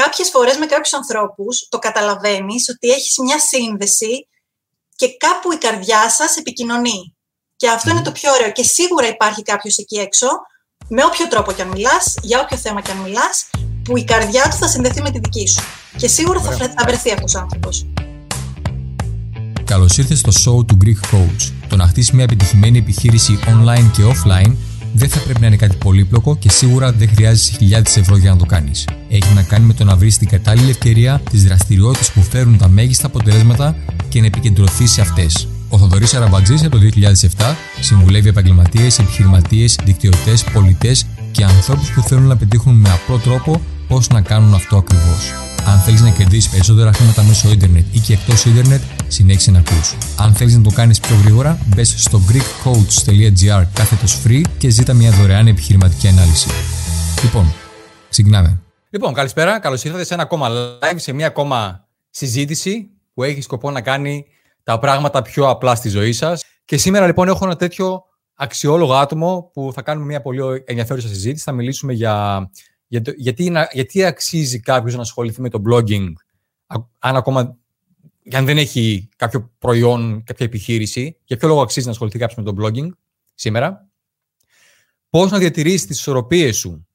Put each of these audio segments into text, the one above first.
κάποιες φορές με κάποιους ανθρώπους το καταλαβαίνεις ότι έχεις μια σύνδεση και κάπου η καρδιά σας επικοινωνεί. Και αυτό είναι το πιο ωραίο. Και σίγουρα υπάρχει κάποιος εκεί έξω, με όποιο τρόπο κι αν μιλάς, για όποιο θέμα κι αν μιλάς, που η καρδιά του θα συνδεθεί με τη δική σου. Και σίγουρα θα, θα βρεθεί αυτός ο άνθρωπος. Καλώς ήρθες στο show του Greek Coach. Το να χτίσει μια επιτυχημένη επιχείρηση online και offline δεν θα πρέπει να είναι κάτι πολύπλοκο και σίγουρα δεν χρειάζεσαι χιλιάδες ευρώ για να το κάνεις. Έχει να κάνει με το να βρεις την κατάλληλη ευκαιρία, τις δραστηριότητες που φέρουν τα μέγιστα αποτελέσματα και να επικεντρωθείς σε αυτές. Ο Θοδωρής Αραμπατζή από το 2007 συμβουλεύει επαγγελματίες, επιχειρηματίες, δικτυωτές, πολιτές και ανθρώπους που θέλουν να πετύχουν με απλό τρόπο πώς να κάνουν αυτό ακριβώς. Αν θέλεις να κερδίσεις περισσότερα χρήματα μέσω ίντερνετ ή και εκτός ίντερνετ, συνέχισε να ακούς. Αν θέλεις να το κάνεις πιο γρήγορα, μπες στο greekcoach.gr κάθετος free και ζήτα μια δωρεάν επιχειρηματική ανάλυση. Λοιπόν, ξεκινάμε. Λοιπόν, καλησπέρα. Καλώς ήρθατε σε ένα ακόμα live, σε μια ακόμα συζήτηση που έχει σκοπό να κάνει τα πράγματα πιο απλά στη ζωή σας. Και σήμερα λοιπόν έχω ένα τέτοιο αξιόλογο άτομο που θα κάνουμε μια πολύ ενδιαφέρουσα συζήτηση. Θα μιλήσουμε για γιατί, γιατί αξίζει κάποιος να ασχοληθεί με το blogging, αν ακόμα και αν δεν έχει κάποιο προϊόν, κάποια επιχείρηση, για ποιο λόγο αξίζει να ασχοληθεί κάποιος με το blogging σήμερα; Πώς να διατηρήσεις τις ισορροπίες σου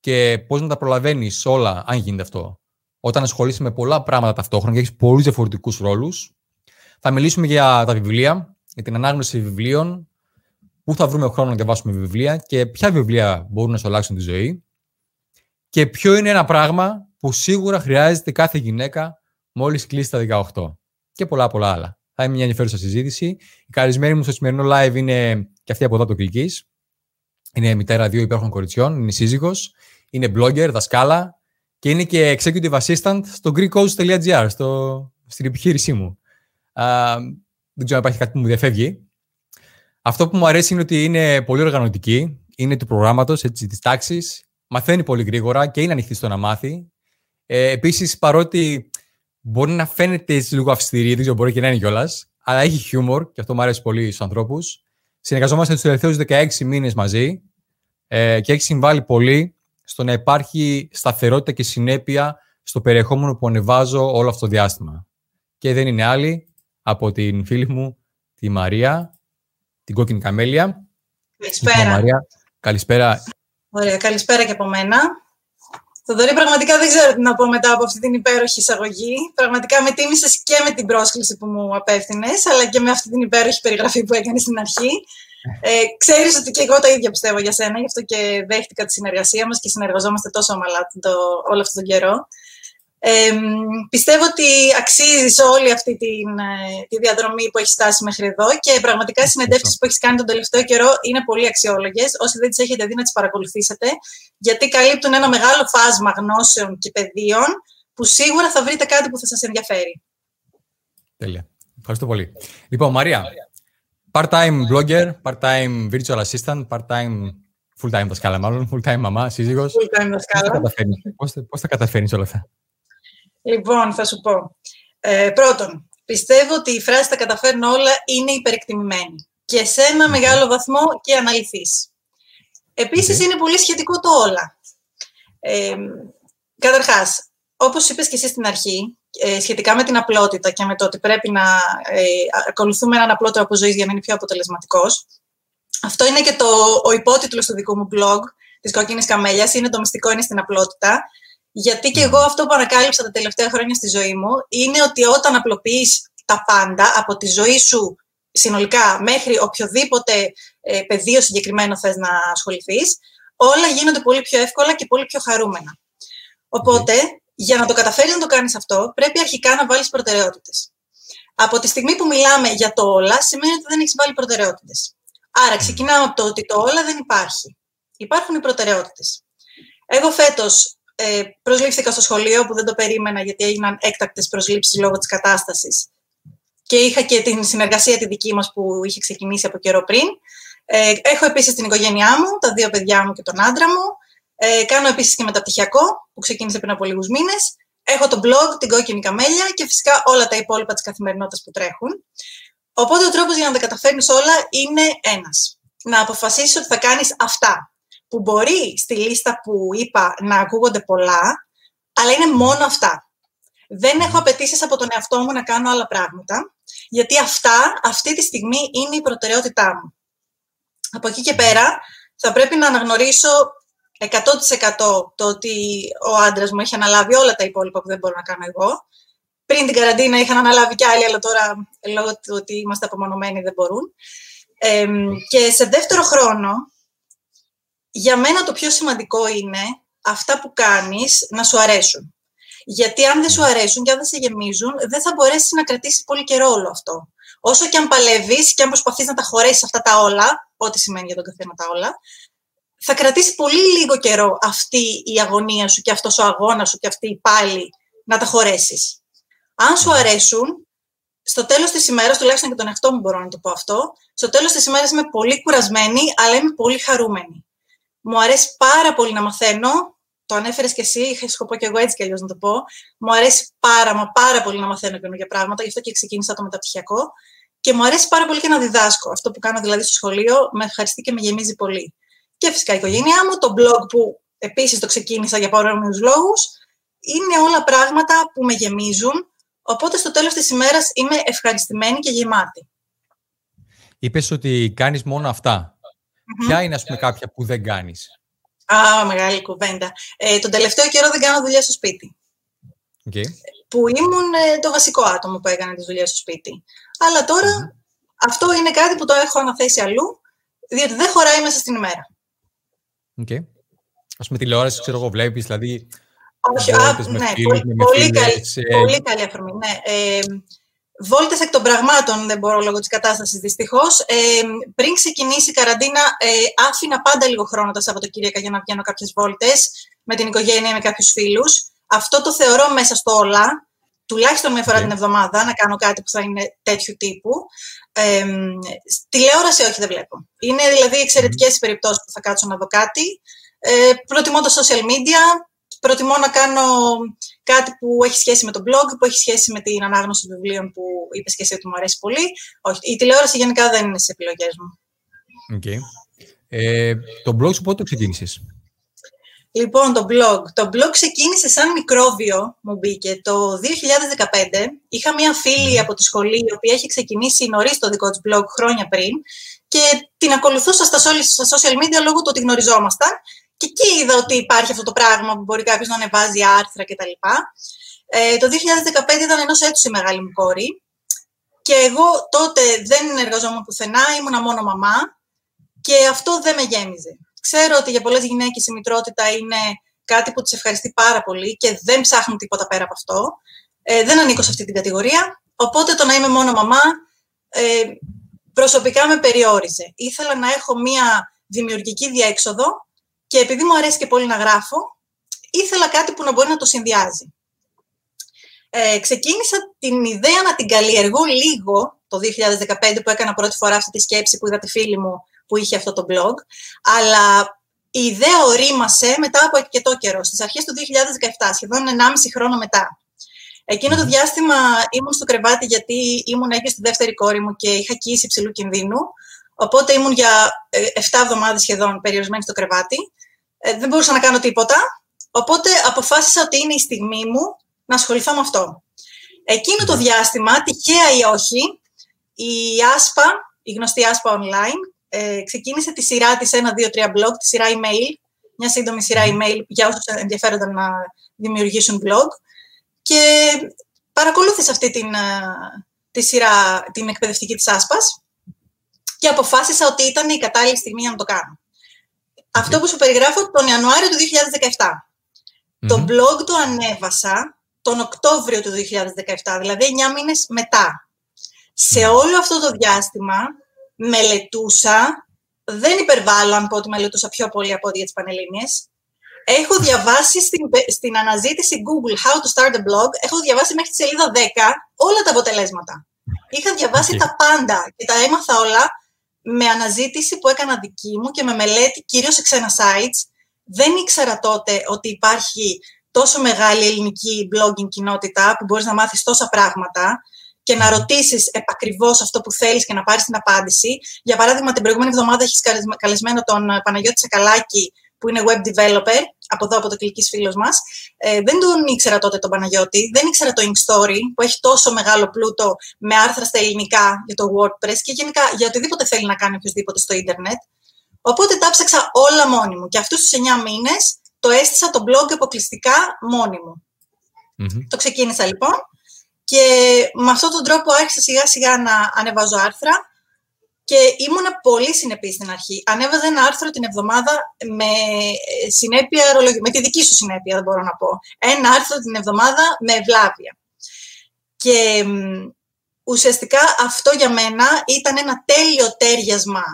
και πώς να τα προλαβαίνεις όλα, αν γίνεται αυτό, όταν ασχολείσαι με πολλά πράγματα ταυτόχρονα και έχεις πολλούς διαφορετικούς ρόλους. Θα μιλήσουμε για τα βιβλία, για την ανάγνωση βιβλίων, πού θα βρούμε χρόνο να διαβάσουμε βιβλία και ποια βιβλία μπορούν να σου αλλάξουν τη ζωή και ποιο είναι ένα πράγμα που σίγουρα χρειάζεται κάθε γυναίκα μόλις κλείσει τα 18 και πολλά πολλά άλλα. Θα είναι μια ενδιαφέρουσα συζήτηση. Η καλεσμένη μου στο σημερινό live είναι και αυτή από εδώ το Κλικής. Είναι μητέρα δύο υπέροχων κοριτσιών, είναι σύζυγος, είναι blogger, δασκάλα και είναι και executive assistant στο greekcoach.gr, στο, στην επιχείρησή μου. Uh, δεν ξέρω αν υπάρχει κάτι που μου διαφεύγει. Αυτό που μου αρέσει είναι ότι είναι πολύ οργανωτική, είναι του προγράμματος, της τάξης, μαθαίνει πολύ γρήγορα και είναι ανοιχτή στο να μάθει. Ε, Επίσης, παρότι μπορεί να φαίνεται έτσι λίγο αυστηρή, δεν μπορεί και να είναι κιόλας, αλλά έχει χιούμορ και αυτό μου αρέσει πολύ στους ανθρώπους. Συνεργαζόμαστε τους τελευταίους 16 μήνες μαζί ε, και έχει συμβάλει πολύ στο να υπάρχει σταθερότητα και συνέπεια στο περιεχόμενο που ανεβάζω όλο αυτό το διάστημα. Και δεν είναι άλλη από την φίλη μου, τη Μαρία, την κόκκινη καμέλια. Καλησπέρα. Μαρία, καλησπέρα. Ωραία, καλησπέρα και από μένα. Θοδωρή, πραγματικά δεν ξέρω τι να πω μετά από αυτή την υπέροχη εισαγωγή. Πραγματικά με τίμησες και με την πρόσκληση που μου απέφθινε, αλλά και με αυτή την υπέροχη περιγραφή που έκανες στην αρχή. Ε, ξέρεις ότι και εγώ τα ίδια πιστεύω για σένα, γι' αυτό και δέχτηκα τη συνεργασία μας και συνεργαζόμαστε τόσο ομαλά το, όλο αυτόν τον καιρό. Ε, πιστεύω ότι αξίζει όλη αυτή τη, ε, τη διαδρομή που έχει στάσει μέχρι εδώ και πραγματικά οι συνεντεύξεις που έχεις κάνει τον τελευταίο καιρό είναι πολύ αξιόλογες. Όσοι δεν τις έχετε δει, να τις παρακολουθήσετε, γιατί καλύπτουν ένα μεγάλο φάσμα γνώσεων και πεδίων που σίγουρα θα βρείτε κάτι που θα σας ενδιαφέρει. Τέλεια. Ευχαριστώ πολύ. Λοιπόν, Μαρία, part-time blogger, part-time virtual assistant, part-time full-time δασκάλα, μάλλον full-time μαμά, σύζυγος. Full-time δασκάλα. Πώς θα καταφέρνεις όλα αυτά; Λοιπόν, θα σου πω. Ε, πρώτον, πιστεύω ότι η φράση «τα καταφέρνω όλα» είναι υπερεκτιμημένη και σε ένα μεγάλο βαθμό και αναλυθής. Επίσης, είναι πολύ σχετικό το όλα. Ε, καταρχάς, όπως είπες και εσύ στην αρχή, ε, σχετικά με την απλότητα και με το ότι πρέπει να ε, ακολουθούμε έναν απλό τρόπο ζωής για να είναι πιο αποτελεσματικός, αυτό είναι και το, ο υπότιτλος του δικού μου blog, της Κόκκινης Καμέλιας, είναι το μυστικό είναι στην απλότητα γιατί και εγώ αυτό που ανακάλυψα τα τελευταία χρόνια στη ζωή μου είναι ότι όταν απλοποιείς τα πάντα από τη ζωή σου συνολικά μέχρι οποιοδήποτε ε, πεδίο συγκεκριμένο θες να ασχοληθείς, όλα γίνονται πολύ πιο εύκολα και πολύ πιο χαρούμενα. Οπότε, για να το καταφέρεις να το κάνεις αυτό, πρέπει αρχικά να βάλεις προτεραιότητες. Από τη στιγμή που μιλάμε για το όλα, σημαίνει ότι δεν έχεις βάλει προτεραιότητες. Άρα, ξεκινάμε από το ότι το όλα δεν υπάρχει. Υπάρχουν οι προτεραιότητες. Εγώ φέτος ε, προσλήφθηκα στο σχολείο που δεν το περίμενα γιατί έγιναν έκτακτες προσλήψεις λόγω της κατάστασης και είχα και την συνεργασία τη δική μας που είχε ξεκινήσει από καιρό πριν. Ε, έχω επίσης την οικογένειά μου, τα δύο παιδιά μου και τον άντρα μου. Ε, κάνω επίσης και μεταπτυχιακό που ξεκίνησε πριν από λίγους μήνες. Έχω το blog, την κόκκινη καμέλια και φυσικά όλα τα υπόλοιπα της καθημερινότητας που τρέχουν. Οπότε ο τρόπος για να τα καταφέρνεις όλα είναι ένας. Να αποφασίσεις ότι θα κάνεις αυτά που μπορεί στη λίστα που είπα να ακούγονται πολλά, αλλά είναι μόνο αυτά. Δεν έχω απαιτήσεις από τον εαυτό μου να κάνω άλλα πράγματα, γιατί αυτά αυτή τη στιγμή είναι η προτεραιότητά μου. Από εκεί και πέρα θα πρέπει να αναγνωρίσω 100% το ότι ο άντρας μου έχει αναλάβει όλα τα υπόλοιπα που δεν μπορώ να κάνω εγώ. Πριν την καραντίνα είχαν αναλάβει κι άλλοι, αλλά τώρα λόγω του ότι είμαστε απομονωμένοι δεν μπορούν. και σε δεύτερο χρόνο, για μένα το πιο σημαντικό είναι αυτά που κάνεις να σου αρέσουν. Γιατί αν δεν σου αρέσουν και αν δεν σε γεμίζουν, δεν θα μπορέσεις να κρατήσεις πολύ καιρό όλο αυτό. Όσο και αν παλεύεις και αν προσπαθείς να τα χωρέσεις αυτά τα όλα, ό,τι σημαίνει για τον καθένα τα όλα, θα κρατήσει πολύ λίγο καιρό αυτή η αγωνία σου και αυτός ο αγώνας σου και αυτή η πάλι να τα χωρέσεις. Αν σου αρέσουν, στο τέλος της ημέρας, τουλάχιστον και τον εαυτό μου μπορώ να το πω αυτό, στο τέλος της ημέρας είμαι πολύ κουρασμένη, αλλά είμαι πολύ χαρούμενη. Μου αρέσει πάρα πολύ να μαθαίνω, το ανέφερες και εσύ, είχα σκοπό και εγώ έτσι κι αλλιώς να το πω. Μου αρέσει πάρα, μα πάρα πολύ να μαθαίνω καινούργια πράγματα, γι' αυτό και ξεκίνησα το μεταπτυχιακό. Και μου αρέσει πάρα πολύ και να διδάσκω. Αυτό που κάνω δηλαδή στο σχολείο με ευχαριστεί και με γεμίζει πολύ και φυσικά η οικογένειά μου, το blog που επίσης το ξεκίνησα για παρόμοιους λόγους, είναι όλα πράγματα που με γεμίζουν, οπότε στο τέλος της ημέρας είμαι ευχαριστημένη και γεμάτη. Είπες ότι κάνεις μόνο αυτά. Ποια είναι, ας πούμε, κάποια που δεν κάνεις; Α, μεγάλη κουβέντα. Ε, τον τελευταίο καιρό δεν κάνω δουλειά στο σπίτι. Okay. Που ήμουν ε, το βασικό άτομο που έκανε τις δουλειές στο σπίτι. Αλλά αυτό είναι κάτι που το έχω αναθέσει αλλού, διότι δεν χωράει μέσα στην ημέρα. Okay. Ας πούμε τηλεόραση, ξέρω εγώ, βλέπεις, δηλαδή... Όχι, α, ναι, πολύ, πολύ, καλή, ε... πολύ καλή αφορμή, ναι. Ε, Βόλτες εκ των πραγμάτων, δεν μπορώ λόγω της κατάστασης δυστυχώς. Ε, πριν ξεκινήσει η καραντίνα, ε, άφηνα πάντα λίγο χρόνο τα Σαββατοκύριακα για να βγαίνω κάποιες βόλτες με την οικογένεια, με κάποιους φίλους. Αυτό το θεωρώ μέσα στο όλα, τουλάχιστον μια φορά okay. την εβδομάδα, να κάνω κάτι που θα είναι τέτοιου τύπου. Ε, τηλεόραση όχι δεν βλέπω. Είναι δηλαδή εξαιρετικές mm. περιπτώσεις που θα κάτσω να δω κάτι. Ε, προτιμώ τα social media, προτιμώ να κάνω κάτι που έχει σχέση με το blog, που έχει σχέση με την ανάγνωση βιβλίων που είπες και εσύ ότι μου αρέσει πολύ. Όχι, η τηλεόραση γενικά δεν είναι στι επιλογές μου. Okay. Ε, το blog σου πότε το ξεκίνησες; Λοιπόν, το blog. Το blog ξεκίνησε σαν μικρόβιο, μου μπήκε, το 2015. Είχα μία φίλη από τη σχολή, η οποία έχει ξεκινήσει νωρίς το δικό της blog χρόνια πριν και την ακολουθούσα στα social media λόγω του ότι γνωριζόμασταν και εκεί είδα ότι υπάρχει αυτό το πράγμα που μπορεί κάποιος να ανεβάζει άρθρα κτλ. Ε, το 2015 ήταν ενός έτους η μεγάλη μου κόρη και εγώ τότε δεν εργαζόμουν πουθενά, ήμουνα μόνο μαμά και αυτό δεν με γέμιζε. Ξέρω ότι για πολλές γυναίκες η μητρότητα είναι κάτι που τις ευχαριστεί πάρα πολύ και δεν ψάχνουν τίποτα πέρα από αυτό. Ε, δεν ανήκω σε αυτή την κατηγορία, οπότε το να είμαι μόνο μαμά ε, προσωπικά με περιόριζε. Ήθελα να έχω μία δημιουργική διέξοδο και επειδή μου αρέσει και πολύ να γράφω, ήθελα κάτι που να μπορεί να το συνδυάζει. Ε, ξεκίνησα την ιδέα να την καλλιεργώ λίγο το 2015 που έκανα πρώτη φορά αυτή τη σκέψη που είδα τη φίλη μου που είχε αυτό το blog, αλλά η ιδέα ορίμασε μετά από αρκετό καιρό, στις αρχές του 2017, σχεδόν 1,5 χρόνο μετά. Εκείνο το διάστημα ήμουν στο κρεβάτι γιατί ήμουν έγκυο στη δεύτερη κόρη μου και είχα κύηση υψηλού κινδύνου. Οπότε ήμουν για 7 ε, εβδομάδες σχεδόν περιορισμένη στο κρεβάτι. Ε, δεν μπορούσα να κάνω τίποτα. Οπότε αποφάσισα ότι είναι η στιγμή μου να ασχοληθώ με αυτό. Εκείνο το διάστημα, τυχαία ή όχι, η Άσπα, η γνωστή Άσπα Online, ε, ξεκίνησε τη σειρά της 1-2-3 blog, τη σειρά email, μια σύντομη σειρά email για όσους ενδιαφέρονται να δημιουργήσουν blog και παρακολούθησα αυτή την, ε, τη σειρά, την εκπαιδευτική της Άσπας και αποφάσισα ότι ήταν η κατάλληλη στιγμή για να το κάνω. Αυτό που σου περιγράφω τον Ιανουάριο του 2017. Το blog το ανέβασα τον Οκτώβριο του 2017, δηλαδή 9 μήνες μετά. Σε όλο αυτό το διάστημα μελετούσα, δεν υπερβάλλω αν πω ότι μελετούσα πιο πολύ από ό,τι για τις Πανελλήνιες. Έχω διαβάσει στην, στην αναζήτηση Google How to start a blog, έχω διαβάσει μέχρι τη σελίδα 10 όλα τα αποτελέσματα. Είχα διαβάσει τα πάντα και τα έμαθα όλα με αναζήτηση που έκανα δική μου και με μελέτη κυρίως σε ξένα sites. Δεν ήξερα τότε ότι υπάρχει τόσο μεγάλη ελληνική blogging κοινότητα που μπορείς να μάθεις τόσα πράγματα και να ρωτήσεις επακριβώ αυτό που θέλεις και να πάρεις την απάντηση. Για παράδειγμα, την προηγούμενη εβδομάδα έχεις καλεσμένο τον ε, Παναγιώτη Σακαλάκη, που είναι web developer, από εδώ από το κλικής φίλος μας. Ε, δεν τον ήξερα τότε τον Παναγιώτη, δεν ήξερα το Inkstory που έχει τόσο μεγάλο πλούτο με άρθρα στα ελληνικά για το WordPress και γενικά για οτιδήποτε θέλει να κάνει οποιοδήποτε στο ίντερνετ. Οπότε τα ψάξα όλα μόνη μου και αυτούς τους 9 μήνες το έστησα το blog αποκλειστικά μόνη μου. Το ξεκίνησα λοιπόν και με αυτόν τον τρόπο άρχισα σιγά σιγά να ανεβάζω άρθρα και ήμουνα πολύ συνεπής στην αρχή. Ανέβαζα ένα άρθρο την εβδομάδα με συνέπεια με τη δική σου συνέπεια δεν μπορώ να πω. Ένα άρθρο την εβδομάδα με ευλάβεια. Και ουσιαστικά αυτό για μένα ήταν ένα τέλειο τέριασμα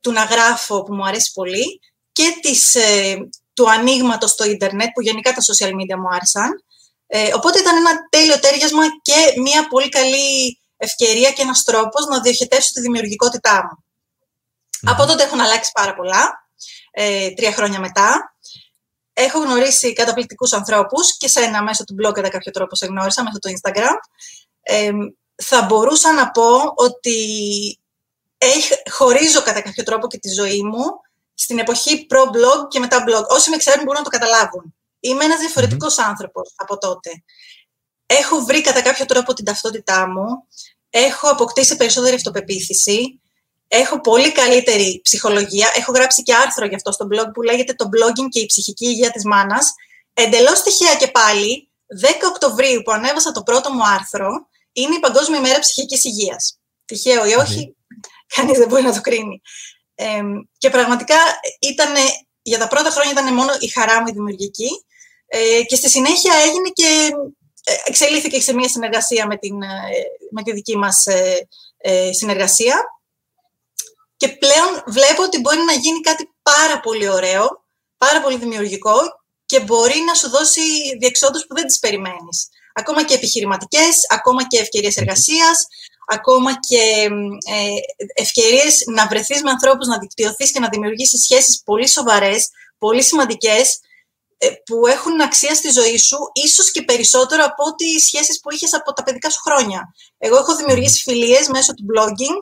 του να γράφω που μου αρέσει πολύ και της, ε, του ανοίγματος στο ίντερνετ που γενικά τα social media μου άρεσαν. Ε, οπότε ήταν ένα τέλειο τέριασμα και μια πολύ καλή ευκαιρία και ένας τρόπος να διοχετεύσω τη δημιουργικότητά μου. Από τότε έχουν αλλάξει πάρα πολλά, ε, τρία χρόνια μετά. Έχω γνωρίσει καταπληκτικούς ανθρώπους και σε ένα μέσω του blog κατά κάποιο τρόπο σε γνώρισα, μέσω του Instagram. Ε, θα μπορούσα να πω ότι έχ, χωρίζω κατά κάποιο τρόπο και τη ζωή μου στην εποχή προ-blog και μετά blog. Όσοι με ξέρουν μπορούν να το καταλάβουν. Είμαι ένας διαφορετικός άνθρωπος από τότε έχω βρει κατά κάποιο τρόπο την ταυτότητά μου, έχω αποκτήσει περισσότερη αυτοπεποίθηση, έχω πολύ καλύτερη ψυχολογία, έχω γράψει και άρθρο γι' αυτό στο blog που λέγεται το blogging και η ψυχική υγεία της μάνας. Εντελώς τυχαία και πάλι, 10 Οκτωβρίου που ανέβασα το πρώτο μου άρθρο, είναι η Παγκόσμια ημέρα ψυχικής υγείας. Τυχαίο ή όχι, κανείς δεν μπορεί να το κρίνει. και πραγματικά ήταν, για τα πρώτα χρόνια ήταν μόνο η χαρά μου η δημιουργική ε, και στη συνέχεια έγινε και ε, εξελίχθηκε σε μια συνεργασία με, την, ε, με τη δική μας ε, συνεργασία και πλέον βλέπω ότι μπορεί να γίνει κάτι πάρα πολύ ωραίο, πάρα πολύ δημιουργικό και μπορεί να σου δώσει διεξόδους που δεν τις περιμένεις. Ακόμα και επιχειρηματικές, ακόμα και ευκαιρίες εργασίας, ακόμα και ε, ευκαιρίες να βρεθείς με ανθρώπους, να δικτυωθείς και να δημιουργήσεις σχέσεις πολύ σοβαρές, πολύ σημαντικές, ε, που έχουν αξία στη ζωή σου, ίσως και περισσότερο από ό,τι οι σχέσεις που είχες από τα παιδικά σου χρόνια. Εγώ έχω δημιουργήσει φιλίες μέσω του blogging,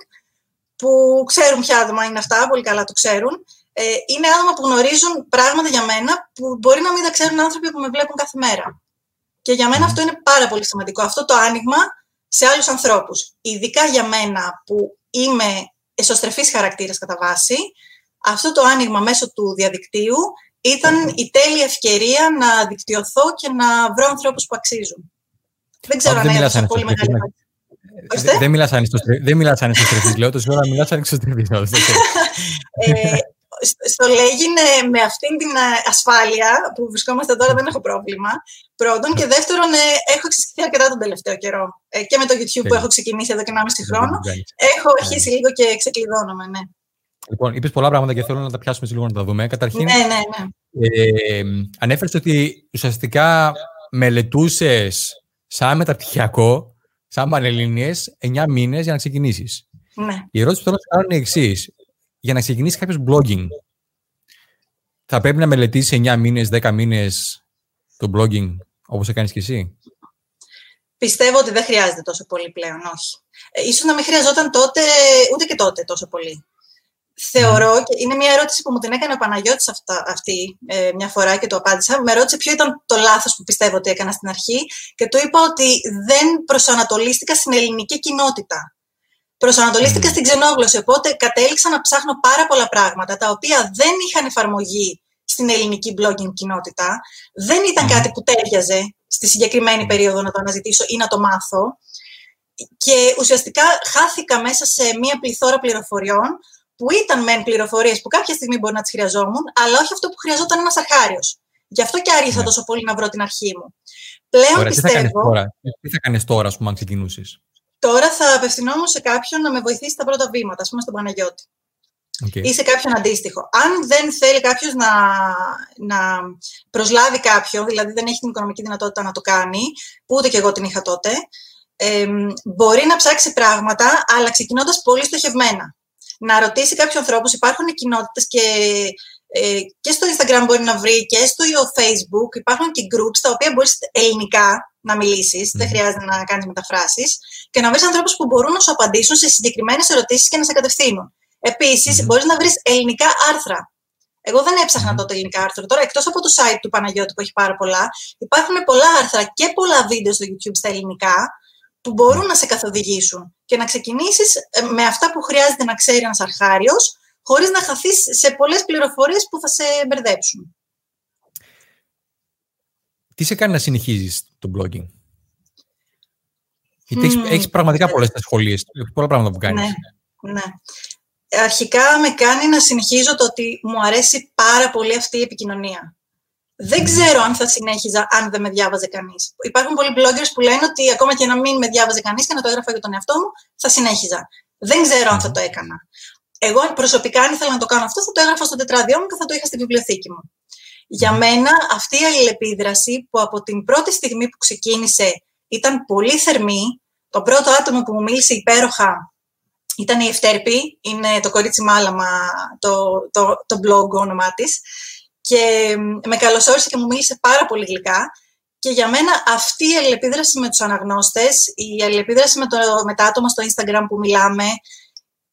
που ξέρουν ποια άτομα είναι αυτά, πολύ καλά το ξέρουν. Ε, είναι άτομα που γνωρίζουν πράγματα για μένα που μπορεί να μην τα ξέρουν άνθρωποι που με βλέπουν κάθε μέρα. Και για μένα αυτό είναι πάρα πολύ σημαντικό. Αυτό το άνοιγμα σε άλλους ανθρώπους. Ειδικά για μένα που είμαι εσωστρεφής χαρακτήρας κατά βάση, αυτό το άνοιγμα μέσω του διαδικτύου ήταν η τέλεια ευκαιρία να δικτυωθώ και να βρω ανθρώπους που αξίζουν. Δεν ξέρω αν έδωσα πολύ μεγάλη δεν μιλάς δεν μιλάς ανεξωστρεφής, λέω, τόση ώρα μιλάς ανεξωστρεφής. ε, στο λέγεινε με αυτήν την ε, ασφάλεια που βρισκόμαστε τώρα δεν έχω πρόβλημα. Πρώτον. Και δεύτερον, ε, έχω εξασκηθεί αρκετά τον τελευταίο καιρό. Ε, και με το YouTube που έχω ξεκινήσει εδώ και 1,5 χρόνο. Έχω αρχίσει λίγο και ξεκλειδώνομαι, ναι. Λοιπόν, είπες πολλά πράγματα και θέλω να τα πιάσουμε λίγο να τα δούμε. Καταρχήν, ναι, ναι, ναι. Ε, ανέφερες ότι ουσιαστικά μελετούσες σαν μεταπτυχιακό, σαν πανελληνίες, 9 μήνες για να ξεκινήσεις. Ναι. Η ερώτηση που θέλω να κάνω είναι η εξής. Για να ξεκινήσει κάποιος blogging, θα πρέπει να μελετήσεις 9 μήνες, 10 μήνες το blogging όπως έκανες και εσύ; Πιστεύω ότι δεν χρειάζεται τόσο πολύ πλέον, όχι. Ε, ίσως να μην χρειαζόταν τότε, ούτε και τότε τόσο πολύ θεωρώ, και είναι μια ερώτηση που μου την έκανε ο Παναγιώτης αυτά, αυτή ε, μια φορά και το απάντησα, με ρώτησε ποιο ήταν το λάθος που πιστεύω ότι έκανα στην αρχή και του είπα ότι δεν προσανατολίστηκα στην ελληνική κοινότητα. Προσανατολίστηκα στην ξενόγλωση, οπότε κατέληξα να ψάχνω πάρα πολλά πράγματα τα οποία δεν είχαν εφαρμογή στην ελληνική blogging κοινότητα, δεν ήταν κάτι που τέριαζε στη συγκεκριμένη περίοδο να το αναζητήσω ή να το μάθω. Και ουσιαστικά χάθηκα μέσα σε μία πληθώρα πληροφοριών που ήταν μεν πληροφορίες που κάποια στιγμή μπορεί να τις χρειαζόμουν, αλλά όχι αυτό που χρειαζόταν ένας αρχάριος. Γι' αυτό και άργησα ναι. τόσο πολύ να βρω την αρχή μου. Πλέον Ωραία, πιστεύω. Τι θα κάνεις τώρα, τι θα κάνεις τώρα, ας πούμε, αν ξεκινούσες; Τώρα θα απευθυνόμουν σε κάποιον να με βοηθήσει τα πρώτα βήματα, ας πούμε, στον Παναγιώτη. Okay. Ή σε κάποιον αντίστοιχο. Αν δεν θέλει κάποιος να, να προσλάβει κάποιον, δηλαδή δεν έχει την οικονομική δυνατότητα να το κάνει, που ούτε και εγώ την είχα τότε, ε, μπορεί να ψάξει πράγματα, αλλά ξεκινώντας πολύ στοχευμένα να ρωτήσει κάποιους ανθρώπους. Υπάρχουν κοινότητες και, ε, και στο Instagram μπορεί να βρει και στο Facebook. Υπάρχουν και groups τα οποία μπορείς ελληνικά να μιλήσεις, δεν χρειάζεται να κάνεις μεταφράσεις, και να βρεις ανθρώπους που μπορούν να σου απαντήσουν σε συγκεκριμένες ερωτήσεις και να σε κατευθύνουν. Επίσης, mm. μπορείς να βρεις ελληνικά άρθρα. Εγώ δεν έψαχνα mm. τότε ελληνικά άρθρα. Τώρα, εκτός από το site του Παναγιώτη που έχει πάρα πολλά, υπάρχουν πολλά άρθρα και πολλά βίντεο στο YouTube στα ελληνικά που μπορούν να σε καθοδηγήσουν και να ξεκινήσεις ε, με αυτά που χρειάζεται να ξέρει ένας αρχάριος, χωρίς να χαθείς σε πολλές πληροφορίες που θα σε μπερδέψουν. Τι σε κάνει να συνεχίζεις το blogging, Γιατί mm. έχεις, πραγματικά πολλές σχολείες, πολλά πράγματα που κάνεις. Ναι, ναι αρχικά με κάνει να συνεχίζω το ότι μου αρέσει πάρα πολύ αυτή η επικοινωνία. Δεν ξέρω αν θα συνέχιζα αν δεν με διάβαζε κανείς. Υπάρχουν πολλοί bloggers που λένε ότι ακόμα και να μην με διάβαζε κανείς και να το έγραφα για τον εαυτό μου, θα συνέχιζα. Δεν ξέρω αν θα το έκανα. Εγώ προσωπικά, αν ήθελα να το κάνω αυτό, θα το έγραφα στο τετράδιό μου και θα το είχα στη βιβλιοθήκη μου. Για μένα, αυτή η αλληλεπίδραση που από την πρώτη στιγμή που ξεκίνησε ήταν πολύ θερμή, το πρώτο άτομο που μου μίλησε υπέροχα ήταν η Ευτέρπη, είναι το κορίτσι Μάλαμα, το, το, το blog όνομά της. Και με καλωσόρισε και μου μίλησε πάρα πολύ γλυκά. Και για μένα αυτή η αλληλεπίδραση με τους αναγνώστες, η αλληλεπίδραση με, το, με τα άτομα στο Instagram που μιλάμε,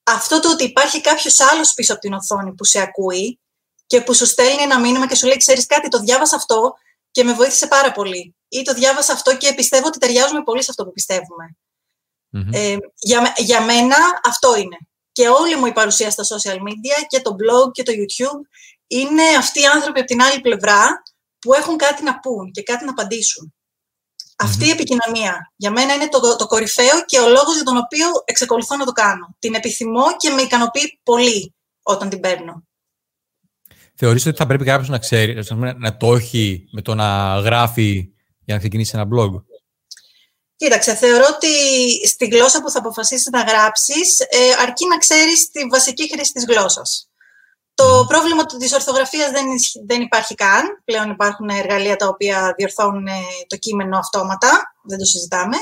αυτό το ότι υπάρχει κάποιος άλλος πίσω από την οθόνη που σε ακούει και που σου στέλνει ένα μήνυμα και σου λέει «Ξέρεις κάτι, το διάβασα αυτό και με βοήθησε πάρα πολύ». Ή το διάβασα αυτό και πιστεύω ότι ταιριάζουμε πολύ σε αυτό που πιστεύουμε. Ε, για, για μένα αυτό είναι. Και όλη μου η παρουσία στα social media και το blog και το YouTube είναι αυτοί οι άνθρωποι από την άλλη πλευρά που έχουν κάτι να πούν και κάτι να απαντήσουν. Αυτή η επικοινωνία για μένα είναι το, το κορυφαίο και ο λόγος για τον οποίο εξακολουθώ να το κάνω. Την επιθυμώ και με ικανοποιεί πολύ όταν την παίρνω. Θεωρείς ότι θα πρέπει κάποιος να ξέρει, να το έχει με το να γράφει για να ξεκινήσει ένα blog; Κοίταξε, θεωρώ ότι στη γλώσσα που θα αποφασίσεις να γράψεις, ε, αρκεί να ξέρεις τη βασική χρήση της γλώσσας. Το πρόβλημα της ορθογραφίας δεν, δεν υπάρχει καν. Πλέον υπάρχουν εργαλεία τα οποία διορθώνουν ε, το κείμενο αυτόματα. Δεν το συζητάμε.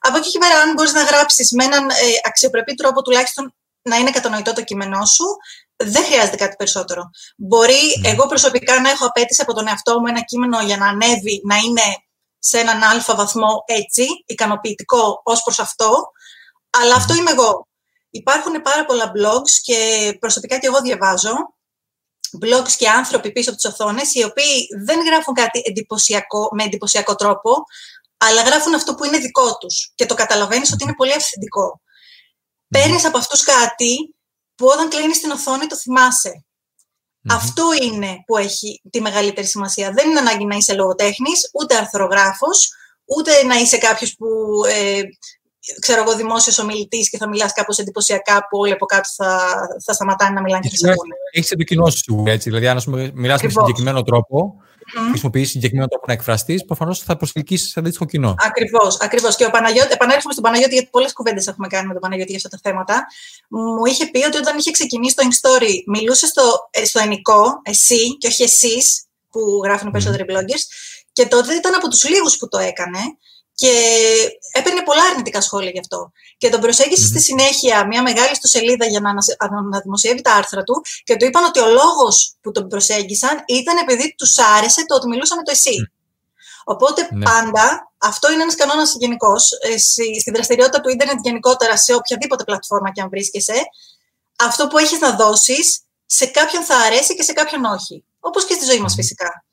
Από εκεί και πέρα, αν μπορείς να γράψεις με έναν ε, αξιοπρεπή τρόπο τουλάχιστον να είναι κατανοητό το κείμενό σου, δεν χρειάζεται κάτι περισσότερο. Μπορεί ναι. εγώ προσωπικά να έχω απέτηση από τον εαυτό μου ένα κείμενο για να ανέβει, να είναι σε έναν αλφα βαθμό έτσι, ικανοποιητικό ως προς αυτό, αλλά αυτό είμαι εγώ. Υπάρχουν πάρα πολλά blogs και προσωπικά και εγώ διαβάζω blogs και άνθρωποι πίσω από τις οθόνες οι οποίοι δεν γράφουν κάτι εντυπωσιακό, με εντυπωσιακό τρόπο, αλλά γράφουν αυτό που είναι δικό τους και το καταλαβαίνεις ότι είναι πολύ αυθεντικό. Παίρνεις από αυτούς κάτι που όταν κλείνεις την οθόνη το θυμάσαι. Αυτό είναι που έχει τη μεγαλύτερη σημασία. Δεν είναι ανάγκη να είσαι λογοτέχνης, ούτε αρθρογράφος, ούτε να είσαι κάποιος που, ε, ξέρω εγώ, δημόσιος ομιλητής και θα μιλάς κάπως εντυπωσιακά που όλοι από κάτω θα, θα σταματάνε να μιλάνε και θα σε ακούνε. Έχεις το κοινό σου, έτσι. Δηλαδή, αν μιλάς με συγκεκριμένο τρόπο, mm-hmm. χρησιμοποιήσει συγκεκριμένο τρόπο να εκφραστείς, προφανώς θα προσελκύσεις αντίστοιχο κοινό. Ακριβώς. Ακριβώς. Και ο Παναγιώτη, επανέρχομαι στον Παναγιώτη, γιατί πολλές κουβέντες έχουμε κάνει με τον Παναγιώτη για αυτά τα θέματα. Μου είχε πει ότι όταν είχε ξεκινήσει το Story, μιλούσε στο, ε, στο ενικό, εσύ και όχι εσείς, που γράφουν οι περισσότεροι mm. bloggers, και τότε ήταν από τους λίγους που το έκανε και έπαιρνε πολλά αρνητικά σχόλια γι' αυτό. Και τον προσεγγισε στη συνέχεια μια μεγάλη στο σελίδα για να, να δημοσιεύει τα άρθρα του και του είπαν ότι ο λόγος που τον προσέγγισαν ήταν επειδή τους άρεσε το ότι μιλούσαν με το εσύ. Οπότε ναι. πάντα, αυτό είναι ένας κανόνας γενικός. Στη δραστηριότητα του ίντερνετ γενικότερα, σε οποιαδήποτε πλατφόρμα και αν βρίσκεσαι, αυτό που έχεις να δώσεις, σε κάποιον θα αρέσει και σε κάποιον όχι. Όπως και στη ζωή μας φυσικά.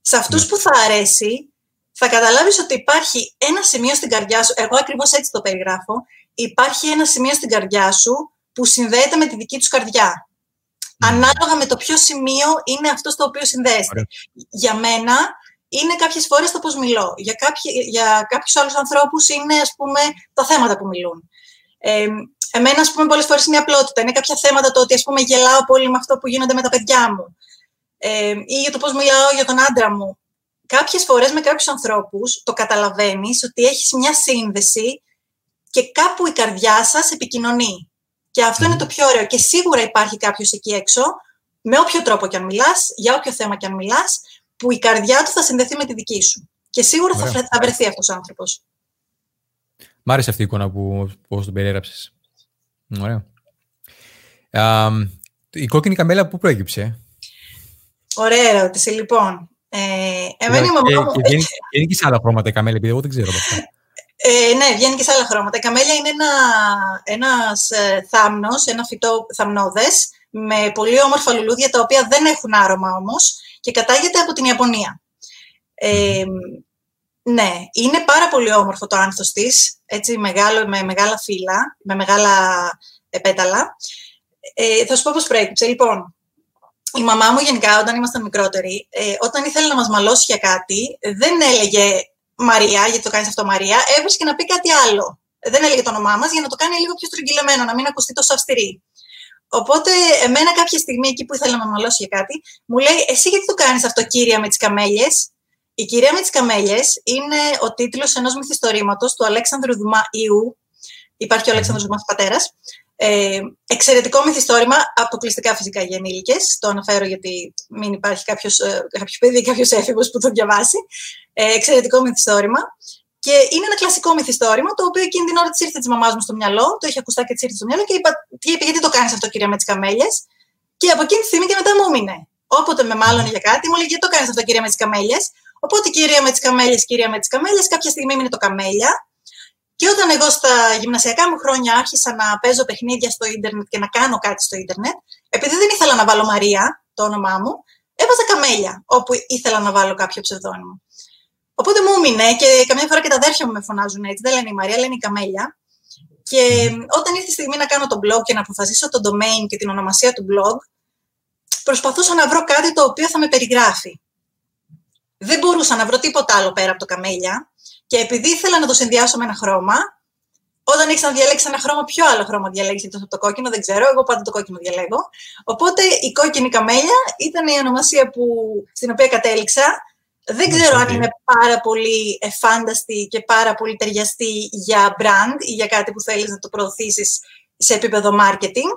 Σε αυτούς ναι. που θα αρέσει, θα καταλάβεις ότι υπάρχει ένα σημείο στην καρδιά σου, εγώ ακριβώς έτσι το περιγράφω, υπάρχει ένα σημείο στην καρδιά σου που συνδέεται με τη δική τους καρδιά. Mm. Ανάλογα με το ποιο σημείο είναι αυτό στο οποίο συνδέεται. Για μένα είναι κάποιες φορές το πώς μιλώ. Για, κάποιοι, για κάποιους άλλους ανθρώπους είναι, ας πούμε, τα θέματα που μιλούν. Ε, εμένα, ας πούμε, πολλές φορές είναι η απλότητα. Είναι κάποια θέματα το ότι, ας πούμε, γελάω πολύ με αυτό που γίνονται με τα παιδιά μου. Ε, ή για το πώς μιλάω για τον άντρα μου κάποιες φορές με κάποιους ανθρώπους το καταλαβαίνεις ότι έχεις μια σύνδεση και κάπου η καρδιά σας επικοινωνεί. Και αυτό είναι το πιο ωραίο. Και σίγουρα υπάρχει κάποιος εκεί έξω, με όποιο τρόπο και αν μιλάς, για όποιο θέμα και αν μιλάς, που η καρδιά του θα συνδεθεί με τη δική σου. Και σίγουρα θα, θα βρεθεί αυτός ο άνθρωπος. Μ' άρεσε αυτή η εικόνα που πώς τον περιέγραψες. Ωραία. η κόκκινη καμέλα πού προέκυψε; Ωραία ερώτηση. Λοιπόν, ε, εμένα μου... και, βγαίνει, βγαίνει και σε άλλα χρώματα η καμέλια, επειδή εγώ δεν ξέρω αυτά. Ε, ναι, βγαίνει και σε άλλα χρώματα. Η καμέλια είναι ένα, ένας ε, θάμνος, ένα φυτό θαμνόδες, με πολύ όμορφα λουλούδια τα οποία δεν έχουν άρωμα όμως και κατάγεται από την Ιαπωνία. Ε, ναι, είναι πάρα πολύ όμορφο το άνθος της, έτσι μεγάλο, με μεγάλα φύλλα, με μεγάλα πέταλα. Ε, θα σου πω πώς προέκυψε. Λοιπόν, η μαμά μου γενικά όταν ήμασταν μικρότεροι, ε, όταν ήθελε να μας μαλώσει για κάτι, δεν έλεγε Μαρία, γιατί το κάνεις αυτό Μαρία, έβρισκε να πει κάτι άλλο. Δεν έλεγε το όνομά μας για να το κάνει λίγο πιο στρογγυλεμένο, να μην ακουστεί τόσο αυστηρή. Οπότε, εμένα κάποια στιγμή εκεί που ήθελα να μαλώσει για κάτι, μου λέει: Εσύ γιατί το κάνεις αυτό, κύρια με τις καμέλιες; Η κυρία με τις καμέλιες είναι ο τίτλος ενός μυθιστορήματος του Αλέξανδρου Δουμά Ιού. Υπάρχει ο Αλέξανδρος Δουμά πατέρας. Ε, εξαιρετικό μυθιστόρημα, αποκλειστικά φυσικά για ενήλικες. Το αναφέρω γιατί μην υπάρχει κάποιος ε, παιδί ή κάποιος έφηβος που το διαβάσει. Ε, εξαιρετικό μυθιστόρημα. Και είναι ένα κλασικό μυθιστόρημα, το οποίο εκείνη την ώρα της ήρθε της μαμάς μου στο μυαλό, το είχε ακουστά και της ήρθε στο μυαλό και είπα: Τι είπε, γιατί το κάνεις αυτό, κυρία με τις καμέλιες; Και από εκείνη τη στιγμή και μετά μου έμεινε. Όποτε με μάλλον για κάτι, μου λέει: Γιατί το κάνεις αυτό, κυρία με τις καμέλιες; Οπότε, κυρία με τις καμέλιες, κυρία με τις καμέλιες, κάποια στιγμή έμεινε το καμέλια. Και όταν εγώ στα γυμνασιακά μου χρόνια άρχισα να παίζω παιχνίδια στο ίντερνετ και να κάνω κάτι στο ίντερνετ, επειδή δεν ήθελα να βάλω Μαρία, το όνομά μου, έβαζα καμέλια, όπου ήθελα να βάλω κάποιο ψευδόνυμο. Οπότε μου έμεινε και καμιά φορά και τα αδέρφια μου με φωνάζουν έτσι. Δεν λένε η Μαρία, λένε η Καμέλια. Και όταν ήρθε η στιγμή να κάνω το blog και να αποφασίσω το domain και την ονομασία του blog, προσπαθούσα να βρω κάτι το οποίο θα με περιγράφει. Δεν μπορούσα να βρω τίποτα άλλο πέρα από το καμέλια. Και επειδή ήθελα να το συνδυάσω με ένα χρώμα, όταν έχεις να διαλέξεις ένα χρώμα, ποιο άλλο χρώμα διαλέγεις εκτό από το κόκκινο, δεν ξέρω. Εγώ πάντα το κόκκινο διαλέγω. Οπότε η κόκκινη καμέλια ήταν η ονομασία που, στην οποία κατέληξα δεν ξέρω αν είναι πάρα πολύ εφάνταστη και πάρα πολύ ταιριαστή για brand ή για κάτι που θέλεις να το προωθήσεις σε επίπεδο marketing,